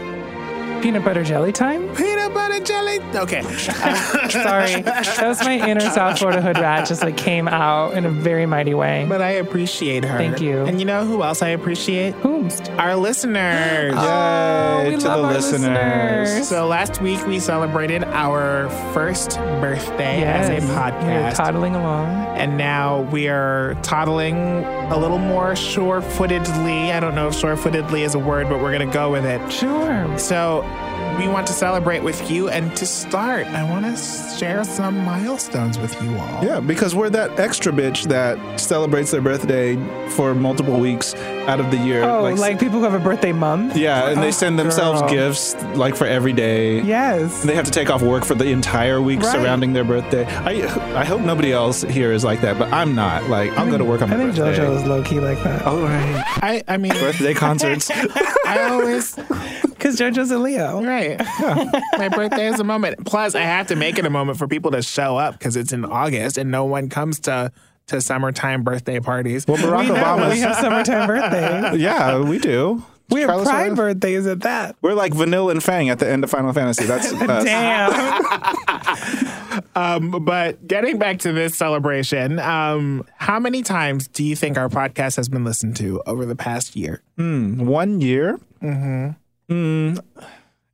Peanut butter jelly time? Peanut butter jelly. Okay. [laughs] Sorry. that was my inner South Florida hood rat just like came out in a very mighty way. But I appreciate her. Thank you. And you know who else I appreciate? Whomst. Our listeners. [gasps] Oh, Yay we to love the our listeners. listeners. So last week we celebrated our first birthday Yes. as a podcast. We were podcast. toddling along. and now we are toddling a little more sure footedly. I don't know if sure footedly is a word, but we're going to go with it. Sure. So we want to celebrate with you. And to start, I want to share some milestones with you all. Yeah, because we're that extra bitch that celebrates their birthday for multiple weeks out of the year. Oh, like, people who have a birthday month? yeah, and they Oh, send themselves girl. gifts like for every day. Yes. They have to take off work for the entire week Right. surrounding their birthday. I I hope nobody else here is like that, but I'm not. Like I'll go to work on my I think birthday. JoJo is low key like that. All right. I, I mean, Birthday concerts. [laughs] I always, [laughs] Because JoJo's a Leo. right. [laughs] My birthday is a moment. Plus, I have to make it a moment for people to show up because it's in August and no one comes to to summertime birthday parties. Well, Barack We know, Obama's. we have summertime birthdays. [laughs] yeah, we do. We have Carlos pride Reyes? birthdays at that. We're like Vanille and Fang at the end of Final Fantasy. That's [laughs] us. Damn. Um, but getting back to this celebration, um, how many times do you think our podcast has been listened to over the past year? One year. Mm-hmm.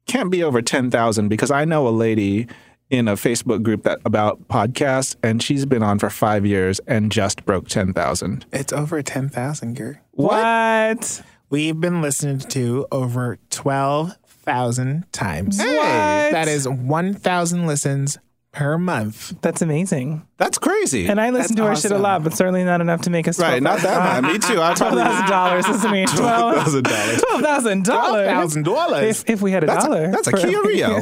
Can't be over ten thousand because I know a lady in a Facebook group that about podcasts, and she's been on for five years and just broke ten thousand. It's over 10,000, Gary. what? We've been listened to over 12,000 times. What? That is 1,000 listens per month. That's amazing. That's crazy. And I listen That's to our shit a lot, but certainly not enough to make us right, not that much. Me too. I [laughs] Twelve probably thousand dollars. Listen to me. Twelve thousand dollars. Twelve thousand dollars. $12,000. If, if we had a That's dollar, a, that's a for Kia every- Rio. [laughs]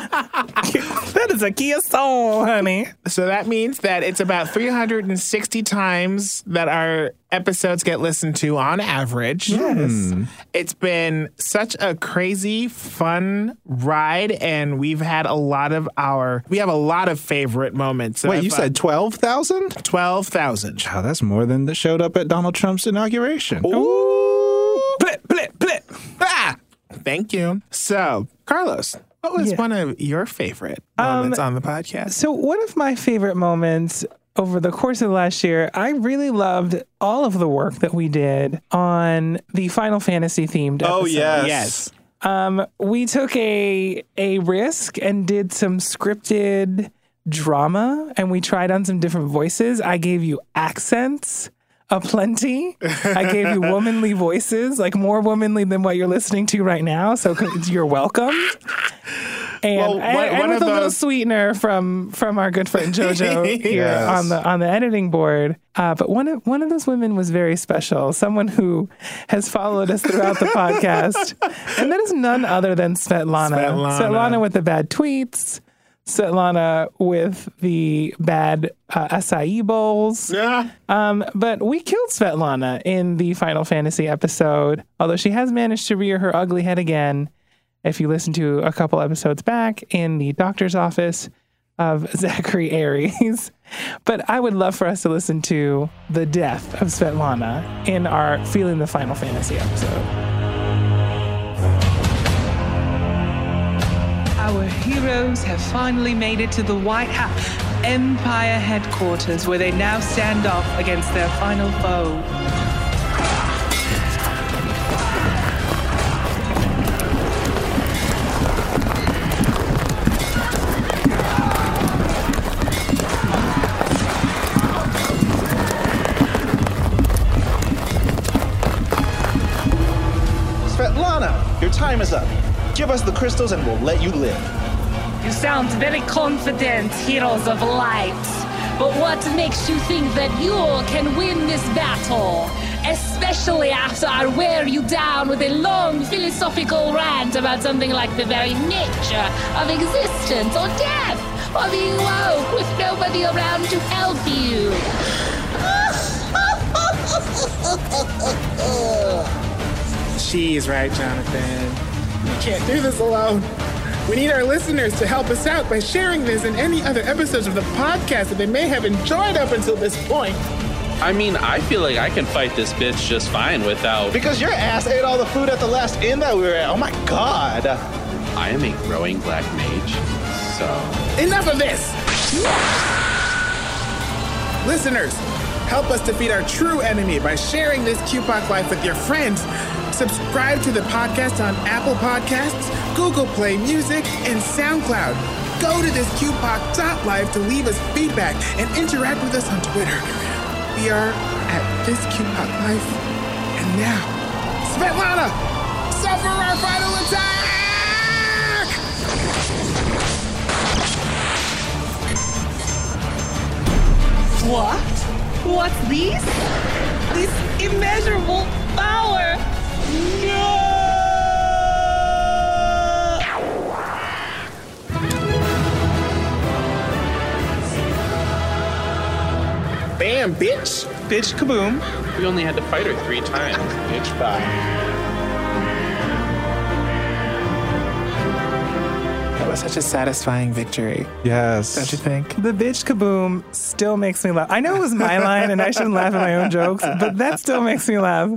that is a Kia Soul, honey. So that means that it's about 360 times that our episodes get listened to on average. Yes. It's been such a crazy, fun ride, and we've had a lot of our, we have a lot of favorite moments. Wait, of, you uh, said twelve thousand? 12,000. Wow, that's more than that showed up at Donald Trump's inauguration. Ooh. Blip, blip, blip. Ah! Thank you. So, Carlos, What was Yeah. one of your favorite Um, moments on the podcast? So, one of my favorite moments over the course of the last year, I really loved all of the work that we did on the Final Fantasy themed episode. Oh yes. Yes. Um, we took a a risk and did some scripted drama, and we tried on some different voices. I gave you accents aplenty. I gave you womanly voices, like more womanly than what you're listening to right now. So you're welcome. And, Well, one- and one with of a little sweetener from from our good friend Jojo [laughs] here Yes. on the on the editing board. Uh, but one of one of those women was very special. Someone who has followed us throughout the podcast, [laughs] and that is none other than Svetlana. Svetlana. Svetlana with the bad tweets. Svetlana with the bad uh, acai bowls. Yeah. Um, but we killed Svetlana in the Final Fantasy episode, although she has managed to rear her ugly head again. If you listen to a couple episodes back in the doctor's office of [laughs] Zachary Aries. But I would love for us to listen to the death of Svetlana in our Feeling the Final Fantasy episode. Our heroes have finally made it to the White House Empire headquarters, where they now stand off against their final foe. Give us the crystals and we'll let you live. You sound very confident, heroes of light. But what makes you think that you can win this battle? Especially after I wear you down with a long philosophical rant about something like the very nature of existence or death, or being woke with nobody around to help you. She's right, Jonathan. We can't do this alone. We need our listeners to help us out by sharing this and any other episodes of the podcast that they may have enjoyed up until this point. I mean, I feel like I can fight this bitch just fine without. Because your ass ate all the food at the last inn that we were at. Oh my god. I am a growing black mage, so. Enough of this! Listeners, help us defeat our true enemy by sharing this QPOC life with your friends. Subscribe to the podcast on Apple Podcasts, Google Play Music, and SoundCloud. Go to this QPOC.live to leave us feedback and interact with us on Twitter. We are at this Life. And now, Svetlana, suffer our final attack! What? What's this? This immeasurable power! No! Bam, bitch! Bitch kaboom. We only had to fight her three times. Bitch bye. Such a satisfying victory, Yes. don't you think? The bitch kaboom still makes me laugh. I know it was my line and I shouldn't laugh at my own jokes, but that still makes me laugh.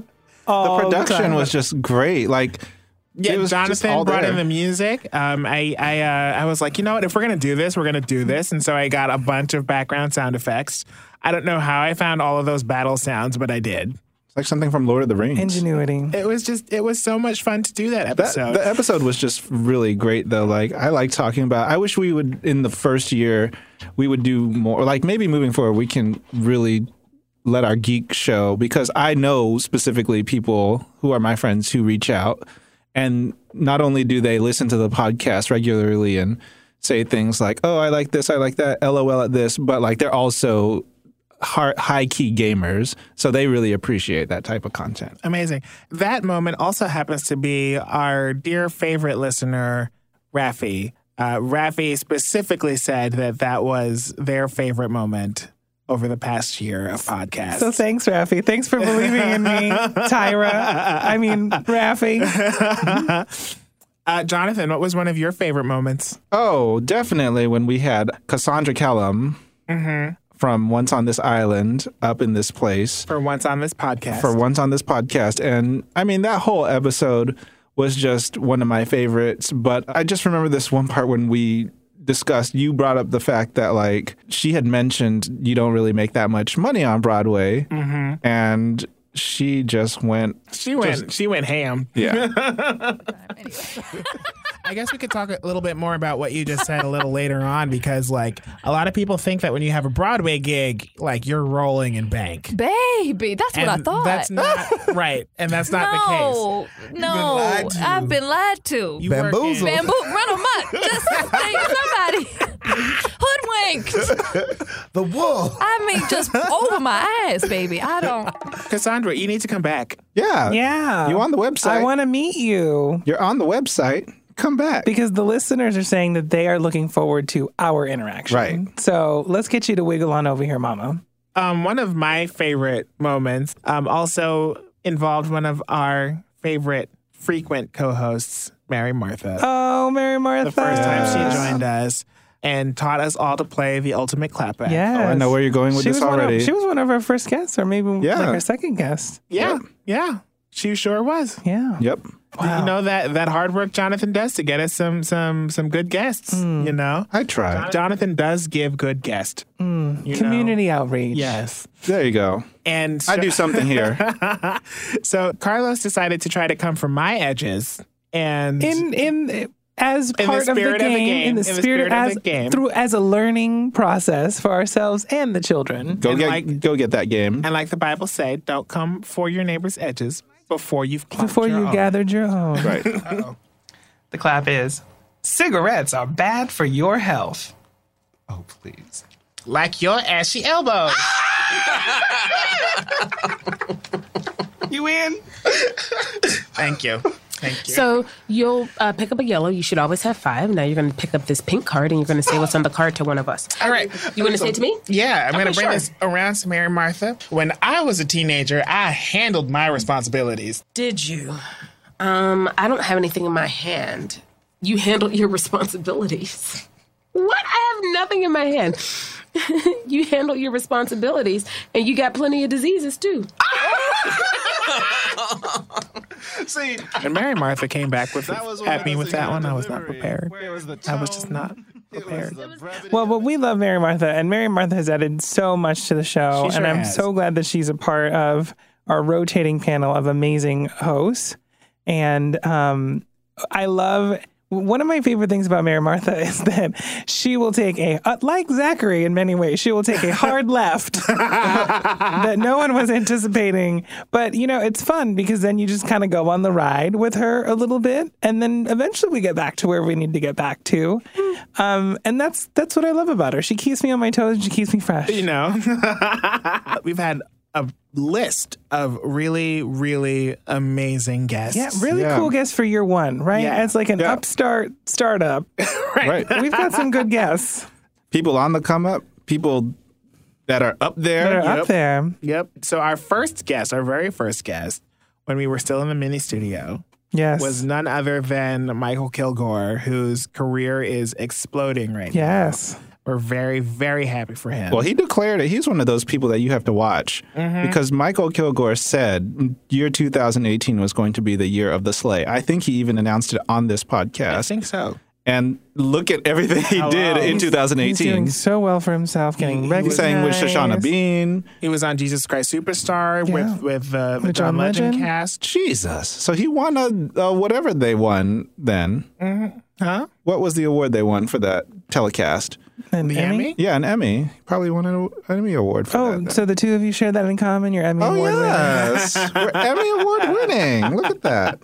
All the production time. was just great. Like Yeah, it was Jonathan all brought there. in the music. Um, I I uh, I was like, you know what? If we're gonna do this, we're gonna do this. And so I got a bunch of background sound effects. I don't know how I found all of those battle sounds, but I did. It's like something from Lord of the Rings. ingenuity. It was just it was so much fun to do that That, episode. the episode was just really great though. Like I like talking about. I wish we would in the first year we would do more. Like maybe moving forward we can really let our geek show because I know specifically people who are my friends who reach out and not only do they listen to the podcast regularly and say things like, "Oh, I like this, I like that, LOL at this," but like they're also high key gamers, so they really appreciate that type of content. Amazing. That moment also happens to be our dear favorite listener, Rafi. Uh, Rafi specifically said that that was their favorite moment over the past year of podcasts. So thanks, Rafi. Thanks for believing in me, [laughs] Tyra. I mean, Rafi. [laughs] uh, Jonathan, what was one of your favorite moments? Oh, definitely when we had Cassandra Callum from Once on This Island up in this place For once on this podcast. for Once on This podcast. And I mean, that whole episode was just one of my favorites. But I just remember this one part when we discussed, you brought up the fact that like she had mentioned you don't really make that much money on Broadway. Mm-hmm. And she just went. She went. just- she went ham. Yeah. [laughs] I guess we could talk a little bit more about what you just said a little later on because, like, a lot of people think that when you have a Broadway gig, like you're rolling in bank. Baby, that's what I thought. That's not [laughs] right, and that's not the case. No, lied to. I've been lied to. You work Bamboozled. Bamboo, run amok. Just [laughs] think somebody [laughs] hoodwinked. The wool. I mean, just over my ass, baby. I don't. Cassandra, you need to come back. Yeah. Yeah. You're on the website? I want to meet you. You're on the website. Come back. Because the listeners are saying that they are looking forward to our interaction. Right. So let's get you to wiggle on over here, Mama. Um, one of my favorite moments um, also involved one of our favorite frequent co-hosts, Mary Martha. Oh, Mary Martha. the first time she joined us and taught us all to play the ultimate clapback. Yes. Oh, I know where you're going with she this was one of- already. she was one of our first guests, or maybe Yeah. like our second guest. Yeah, yeah. She sure was. Yeah. Yep. You know that that hard work Jonathan does to get us some some some good guests. Hmm. You know, I try. Jonathan does give good guests. Hmm. You know? Community outreach. Yes. There you go. And I do something here. [laughs] so Carlos decided to try to come from my edges and In in as In the part of the spirit of the game, game, in the in the spirit, spirit of as the game. through as a learning process for ourselves and the children. Go And get like- go get that game. and like the Bible said, don't come for your neighbor's edges before you've Before your you own. gathered your own. Right. [laughs] The clap is cigarettes are bad for your health. Oh, please. like your ashy elbows. Ah! [laughs] You in? Thank you. Thank you. So you'll uh, pick up a yellow. You should always have five. Now you're going to pick up this pink card and you're going to say what's on the card to one of us. All right. You want to say it to me? Yeah, I'm Okay, going to bring sure. this around to Mary Martha. When I was a teenager, I handled my responsibilities. Did you? Um, I don't have anything in my hand. You handled your responsibilities. What? I have nothing in my hand. [laughs] you handled your responsibilities, and you got plenty of diseases too. [laughs] [laughs] [laughs] See, And Mary Martha came back with That was at me with that one. of I was not prepared. Was the I was just not [laughs] prepared. Well, but we love Mary Martha, and Mary Martha has added so much to the show, She and I'm has. so glad that she's a part of our rotating panel of amazing hosts. And um, I love one of my favorite things about Mary Martha [laughs] is that she will take a uh, like Zachary in many ways. She will take a hard [laughs] left that no one was anticipating, but you know it's fun because then you just kind of go on the ride with her a little bit, and then eventually we get back to where we need to get back to. Um, and that's that's what I love about her. She keeps me on my toes and she keeps me fresh. You know, [laughs] we've had a list of really, really amazing guests. Yeah, really Yeah. cool guests for year one, right? Yeah. It's like an Yeah. upstart startup. [laughs] Right. We've got some good guests People on the come up, people that are up there. that are Yep. up there. Yep. So our first guest, our very first guest, when we were still in the mini studio, Yes. was none other than Michael Kilgore, whose career is exploding right now. yes. now. We're very, very happy for him. Well, he declared it. He's one of those people that you have to watch Mm-hmm. because Michael Kilgore said year 2018 was going to be the year of the sleigh. I think he even announced it on this podcast. I think so. And look at everything he Hello. did in He's- He's 2018. doing so well for himself, getting He- he recognized. was sang with Shoshana Bean. He was on Jesus Christ Superstar Yeah. with with uh, the With John Legend, Legend. cast. Jesus. So he won a, a whatever they won then. Huh? What was the award they won for that telecast? An The Emmy? Emmy? Yeah, an Emmy. Probably won an Emmy award for Oh, that. so the two of you share that in common? Your Emmy oh Award winner. yes, [laughs] We're Emmy award winning. Look at that.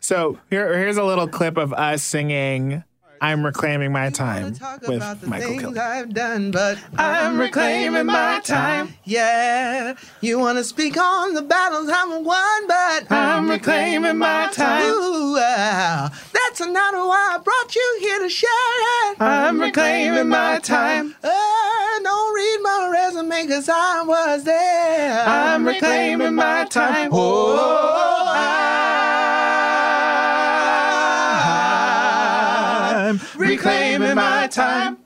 So here, here's a little clip of us singing "I'm Reclaiming My Time" with Michael Kilgore. I've done, but I'm reclaiming my time. Yeah, you want to speak on the battles I've won, but I'm reclaiming my time. Ooh, uh, that's not why I brought you here to share it. I'm reclaiming my time. Uh, don't read my resume, cause I was there. I'm reclaiming my time. Oh, I'm reclaiming my time.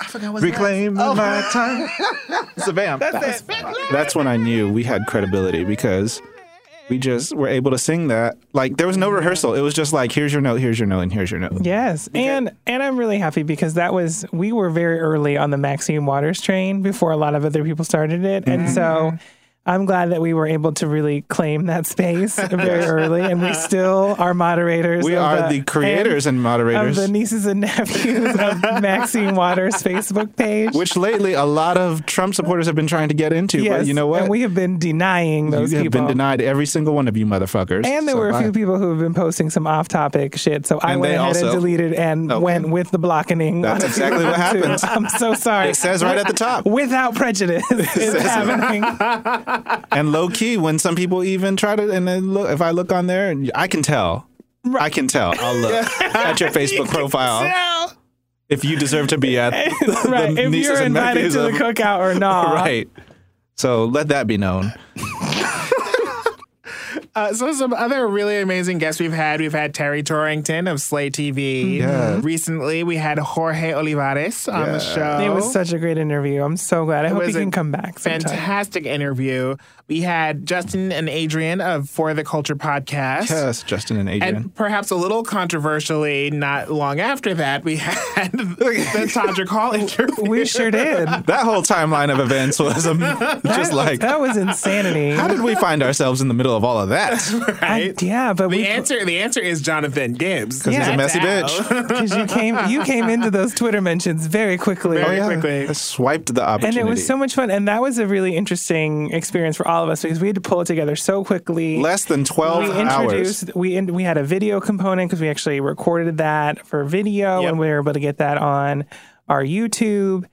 I forgot what's Reclaim next. Oh. my time. [laughs] It's a vamp. That's it. That's when I knew we had credibility because we just were able to sing that. Like there was no rehearsal. It was just like, here's your note, here's your note, and here's your note. Yes, and and I'm really happy because that was we were very early on the Maxine Waters train before a lot of other people started it, and Mm-hmm. so I'm glad that we were able to really claim that space very [laughs] early, and we still are moderators. We are the creators and moderators. of the nieces and nephews of [laughs] Maxine Waters Facebook page. Which lately a lot of Trump supporters have been trying to get into. yes, But you know what? And we have been denying those you have people. been denied every single one of you motherfuckers. And there So were a few people who have been posting some off-topic shit, so I And went ahead and deleted and Okay. went with the blocking. That's on a few exactly what [laughs] of them, too. happens. I'm so sorry. It says right at the top. Without prejudice is says it. And low key, when some people even try to, and then look, if I look on there, I can tell. I can tell. I'll look at your [laughs] Facebook profile if you deserve to be at the, [laughs] right. the If nieces you're and invited to the cookout or not. [laughs] right. So let that be known. Uh, so some other really amazing guests we've had. We've had Terry Torrington of Slay TV. Yeah. Recently, we had Jorge Olivares on the show. It was such a great interview. I'm so glad. I It hope he can come back sometime. Fantastic interview. We had Justin and Adrian of For the Culture podcast. Yes, Justin and Adrian. And perhaps a little controversially, not long after that, we had [laughs] the Todrick Hall [laughs] interview. we sure did. [laughs] that whole timeline of events was um, just like that was insanity. How did we find ourselves in the middle of all of that? [laughs] right? yeah, but the we answer the answer is Jonathan Gibbs 'Cause he's a messy bitch. [laughs] [laughs] because you came you came into those Twitter mentions very quickly. Very oh, quickly. I swiped the opportunity, and it was so much fun, and that was a really interesting experience for all of us because we had to pull it together so quickly. less than twelve we hours. introduced we in, we had a video component because we actually recorded that for video Yep. and we were able to get that on our YouTube.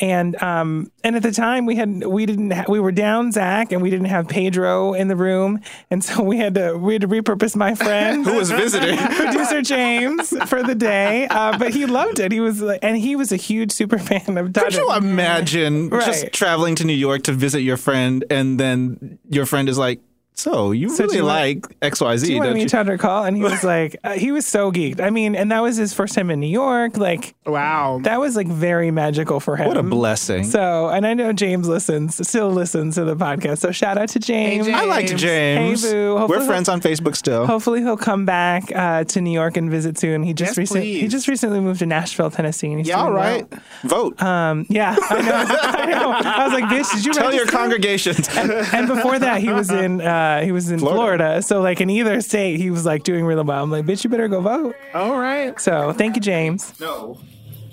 And um and at the time we had we didn't ha- we were down Zach and we didn't have Pedro in the room. And so we had to we had to repurpose my friend. [laughs] Who was visiting. [laughs] producer James for the day. Uh, but he loved it. He was and he was a huge super fan of Could you imagine just traveling to New York to visit your friend, and then your friend is like, "So you So really you want- like XYZ. Do Z, you want to don't you?" meet Todrick Hall? And he was like, uh, he was so geeked. I mean, and that was his first time in New York. Like, Wow. that was like very magical for him. What a blessing! So, and I know James listens, still listens to the podcast. So shout out to James. James. I liked James. Hey, boo. Hopefully We're friends on Facebook still. Hopefully he'll come back uh, to New York and visit soon. He just Yes, recently he just recently moved to Nashville, Tennessee. And he's yeah, all doing well. Vote. Um, yeah, I know. [laughs] I know. I was like, bitch, did you Tell your register?" congregations. and before that, he was in uh, Uh, he was in Florida. Florida. So like in either state, he was like doing really well. I'm like, bitch, you better go vote. All right. So thank you, James. No.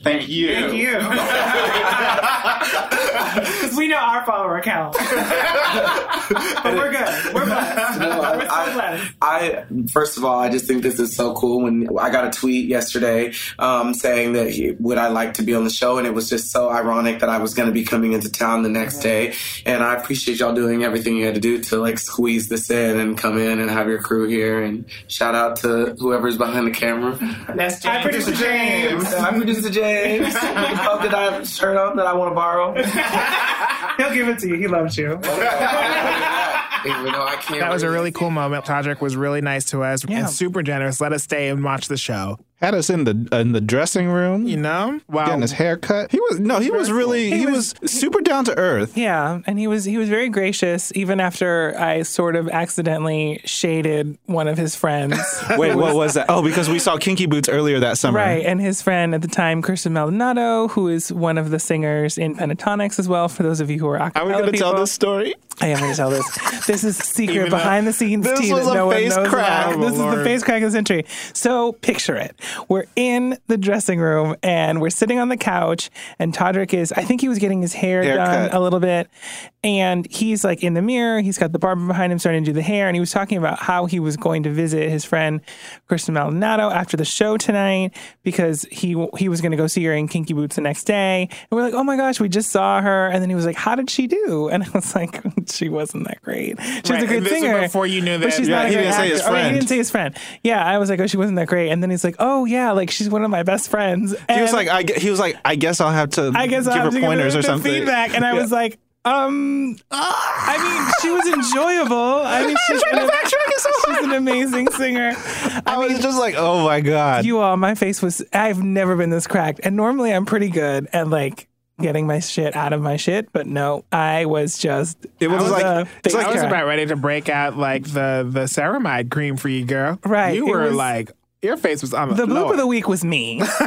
Thank you. Thank you. [laughs] We know our follower count. [laughs] but we're good. We're blessed. No, I, I, I first of all, I just think this is so cool. When I got a tweet yesterday um, saying that he, would I like to be on the show, and it was just so ironic that I was going to be coming into town the next day. And I appreciate y'all doing everything you had to do to like squeeze this in and come in and have your crew here. And shout out to whoever's behind the camera. That's James. Producer James. I'm producer James. Oh, [laughs] did I have a shirt on that I want to borrow? [laughs] He'll give it to you. He loves you. Even though I can't. That was a really cool moment. Todrick was really nice to us Yeah. and super generous. Let us stay and watch the show. Had us in the in the dressing room. You know? Wow. Getting his hair cut. He was no, he was really he, He was, super down to earth. Yeah, and he was he was very gracious, even after I sort of accidentally shaded one of his friends. [laughs] Wait, what was that? Oh, because we saw Kinky Boots earlier that summer. Right, and his friend at the time, Kirstin Maldonado, who is one of the singers in Pentatonix as well. For those of you who are acapella Are we going to tell this story? I am going to tell this. This is [laughs] secret Even behind the scenes This was a no face crack. about. This is the face crack of the century. So picture it. We're in the dressing room and we're sitting on the couch, and Todrick is, I think he was getting his hair Haircut. done a little bit. And he's like in the mirror. He's got the barber behind him starting to do the hair. And he was talking about how he was going to visit his friend Kristen Maldonado after the show tonight because he he was going to go see her in Kinky Boots the next day. And we're like, oh my gosh, we just saw her. And then he was like, how did she do? And I was like, [laughs] she wasn't that great. She was Right, a good and this was singer. before you knew that, But she's Yeah, not a he great didn't say his actor. Oh, he didn't say his friend. Yeah, I was like, oh, she wasn't that great. And then he's like, oh yeah, like she's one of my best friends. He was like, I, gue- he was like, I guess I'll have to I guess give I'll her have to pointers give or the something. feedback. And I Yeah. was like, um, I mean, she was enjoyable. I mean, she's, trying to an, so she's an amazing singer. I was just like, oh my god. You all, my face was, I've never been this cracked. And normally I'm pretty good at like getting my shit out of my shit, but no, I was just. It was I like- a it's like- I was faker. about ready to break out like the the ceramide cream for you, girl. Right, You it were was- like your face was on the, the bloop floor. of the week was me [laughs]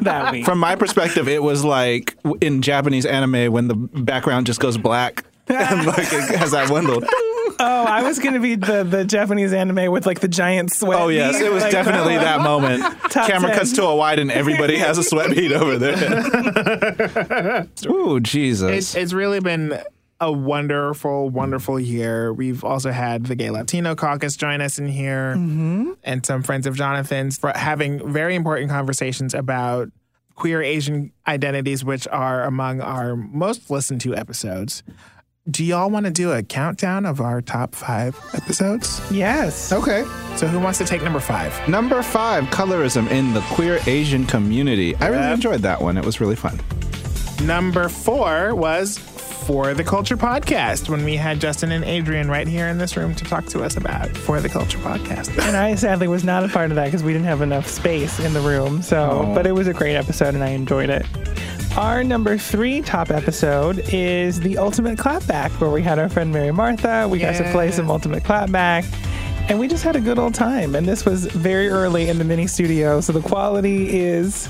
that week. From my perspective, it was like in Japanese anime when the background just goes black [laughs] and like it has that one little. [laughs] oh, I was gonna be the the Japanese anime with like the giant sweat. Oh yes, bead, it was like, definitely that moment. Camera 10. cuts to a wide and everybody has a sweat bead over there. Ooh, Jesus. It's, it's really been a wonderful, wonderful year. We've also had the Gay Latino Caucus join us in here mm-hmm. and some friends of Jonathan's for having very important conversations about queer Asian identities, which are among our most listened to episodes. Do y'all want to do a countdown of our top five episodes? Yes. Okay. So who wants to take number five? Number five, colorism in the queer Asian community. I really enjoyed that one. It was really fun. Number four was For the Culture Podcast when we had Justin and Adrian right here in this room to talk to us about For the Culture Podcast. And I sadly was not a part of that because we didn't have enough space in the room. So, Oh. but it was a great episode and I enjoyed it. Our number three top episode is the Ultimate Clapback, where we had our friend Mary Martha. We got to play some Ultimate Clapback. And we just had a good old time. And this was very early in the mini studio, so the quality is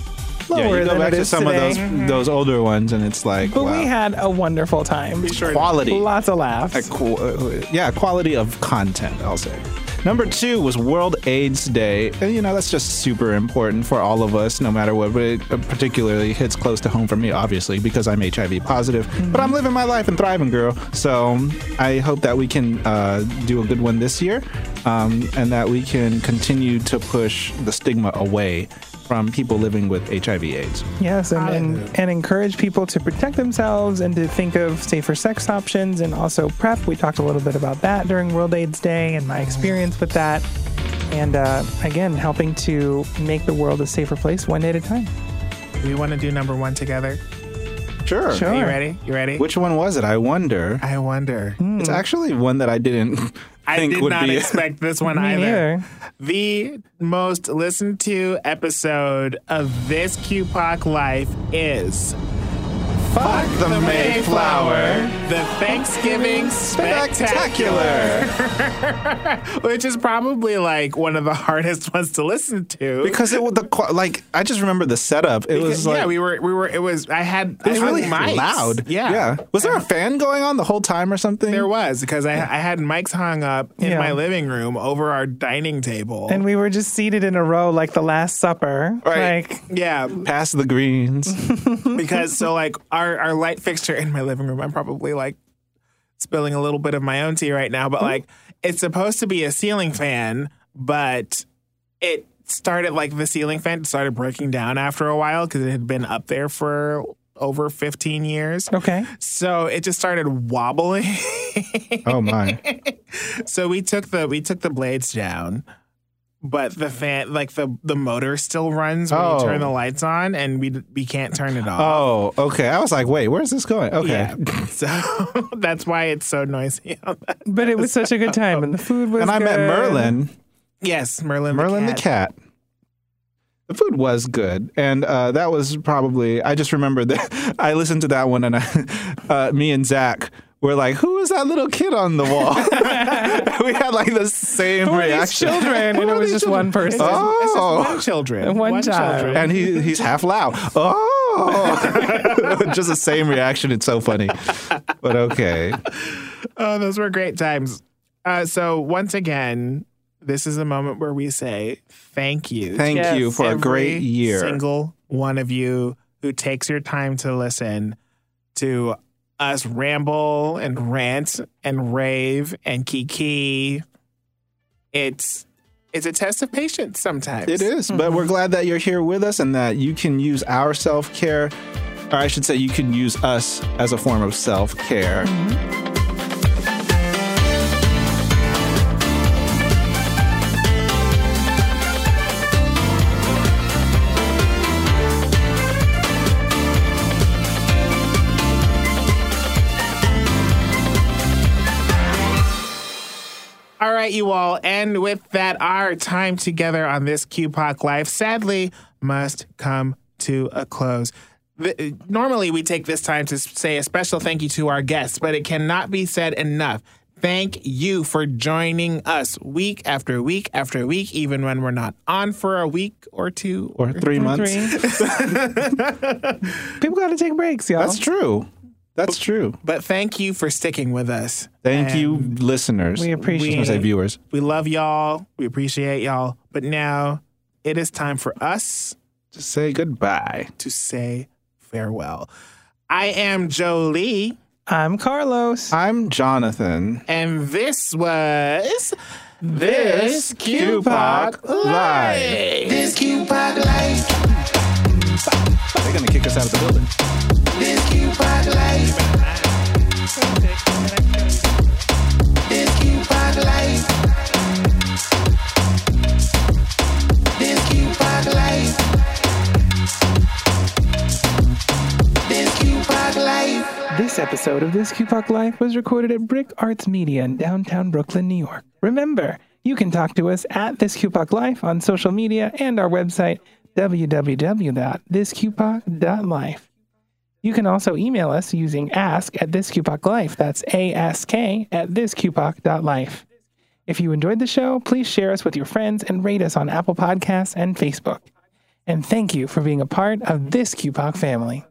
lower yeah, you go than back it to is some today. of those those older ones, and it's like But wow. we had a wonderful time. quality. Lots of laughs. Like, qu- uh, yeah, quality of content, I'll say. Number two was World AIDS Day. And, you know, that's just super important for all of us, no matter what. But it uh, particularly hits close to home for me, obviously, because I'm HIV positive. But I'm living my life and thriving, girl. So I hope that we can uh, do a good one this year um, and that we can continue to push the stigma away from people living with HIV/AIDS. Yes, and, and, and encourage people to protect themselves and to think of safer sex options and also PrEP. We talked a little bit about that during World AIDS Day and my experience with that. And uh, again, helping to make the world a safer place one day at a time. We want to do number one together? Sure. Sure. Are you ready? You ready? Which one was it? I wonder. I wonder. It's actually one that I didn't [laughs] I think did would not be. [laughs] expect this one Me either. neither. The most listened to episode of this QPOC life is Fuck the Mayflower. the Thanksgiving Spectacular. [laughs] Which is probably like one of the hardest [laughs] ones to listen to. because it was the like I just remember the setup. It was like yeah, we were we were it was I had it was I really mics. loud. Yeah. yeah. Was there a fan going on the whole time or something? There was because I, I had mics hung up in Yeah. my living room over our dining table. And we were just seated in a row like the Last Supper. Right. Like, yeah, Pass the greens. [laughs] because so like our our light fixture in my living room, I'm probably like spilling a little bit of my own tea right now, but like it's supposed to be a ceiling fan, but it started like the ceiling fan started breaking down after a while because it had been up there for over 15 years. okay. So it just started wobbling. oh my! [laughs] so we took the we took the blades down but the fan like the the motor still runs when Oh. you turn the lights on and we we can't turn it off Oh, okay. I was like, wait, where's this going? Okay. yeah [laughs] so [laughs] that's why it's so noisy on that. [laughs] But it was such a good time and the food was And I met. Merlin. yes merlin Merlin the the cat, cat. The food was good, and uh, that was probably. I just remember that I listened to that one, and I, uh, me and Zach were like, "Who is that little kid on the wall?" [laughs] we had like the same Who are these reaction. children? [laughs] And it was just one person. Oh, one children One child. children. and he he's half loud. Oh, [laughs] just the same reaction. It's so funny, but okay. oh those were great times uh, so once again this is a moment where we say thank you Thank Yes. you for a great year. Single one of you who takes your time to listen to us ramble and rant and rave and kiki. It's it's a test of patience sometimes. It is, but we're glad that you're here with us and that you can use our self care, or I should say, you can use us as a form of self care. All mm-hmm. Right, you all. And with that, our time together on this QPOC Life sadly must come to a close. th- normally we take this time to say a special thank you to our guests, but it cannot be said enough. Thank you for joining us week after week after week, even when we're not on for a week or two Or three months. [laughs] [laughs] People got to take breaks, y'all. That's true. That's true. But thank you for sticking with us. Thank And you, listeners. We appreciate I was say viewers. We love y'all. We appreciate y'all. But now it is time for us to say goodbye, to say farewell. I am Jolie. I'm Carlos. I'm Jonathan. And this was This QPOC Live. This QPOC Live. They're gonna kick us out of the building. This episode of This QPOC Life was recorded at BRIC Arts Media in downtown Brooklyn, New York. Remember, you can talk to us at This QPOC Life on social media and our website, www.thisqpoc.life. You can also email us using ask at thisqpoc.life. That's ask at thisqpoc.life. If you enjoyed the show, please share us with your friends and rate us on Apple Podcasts and Facebook. And thank you for being a part of this QPOC family.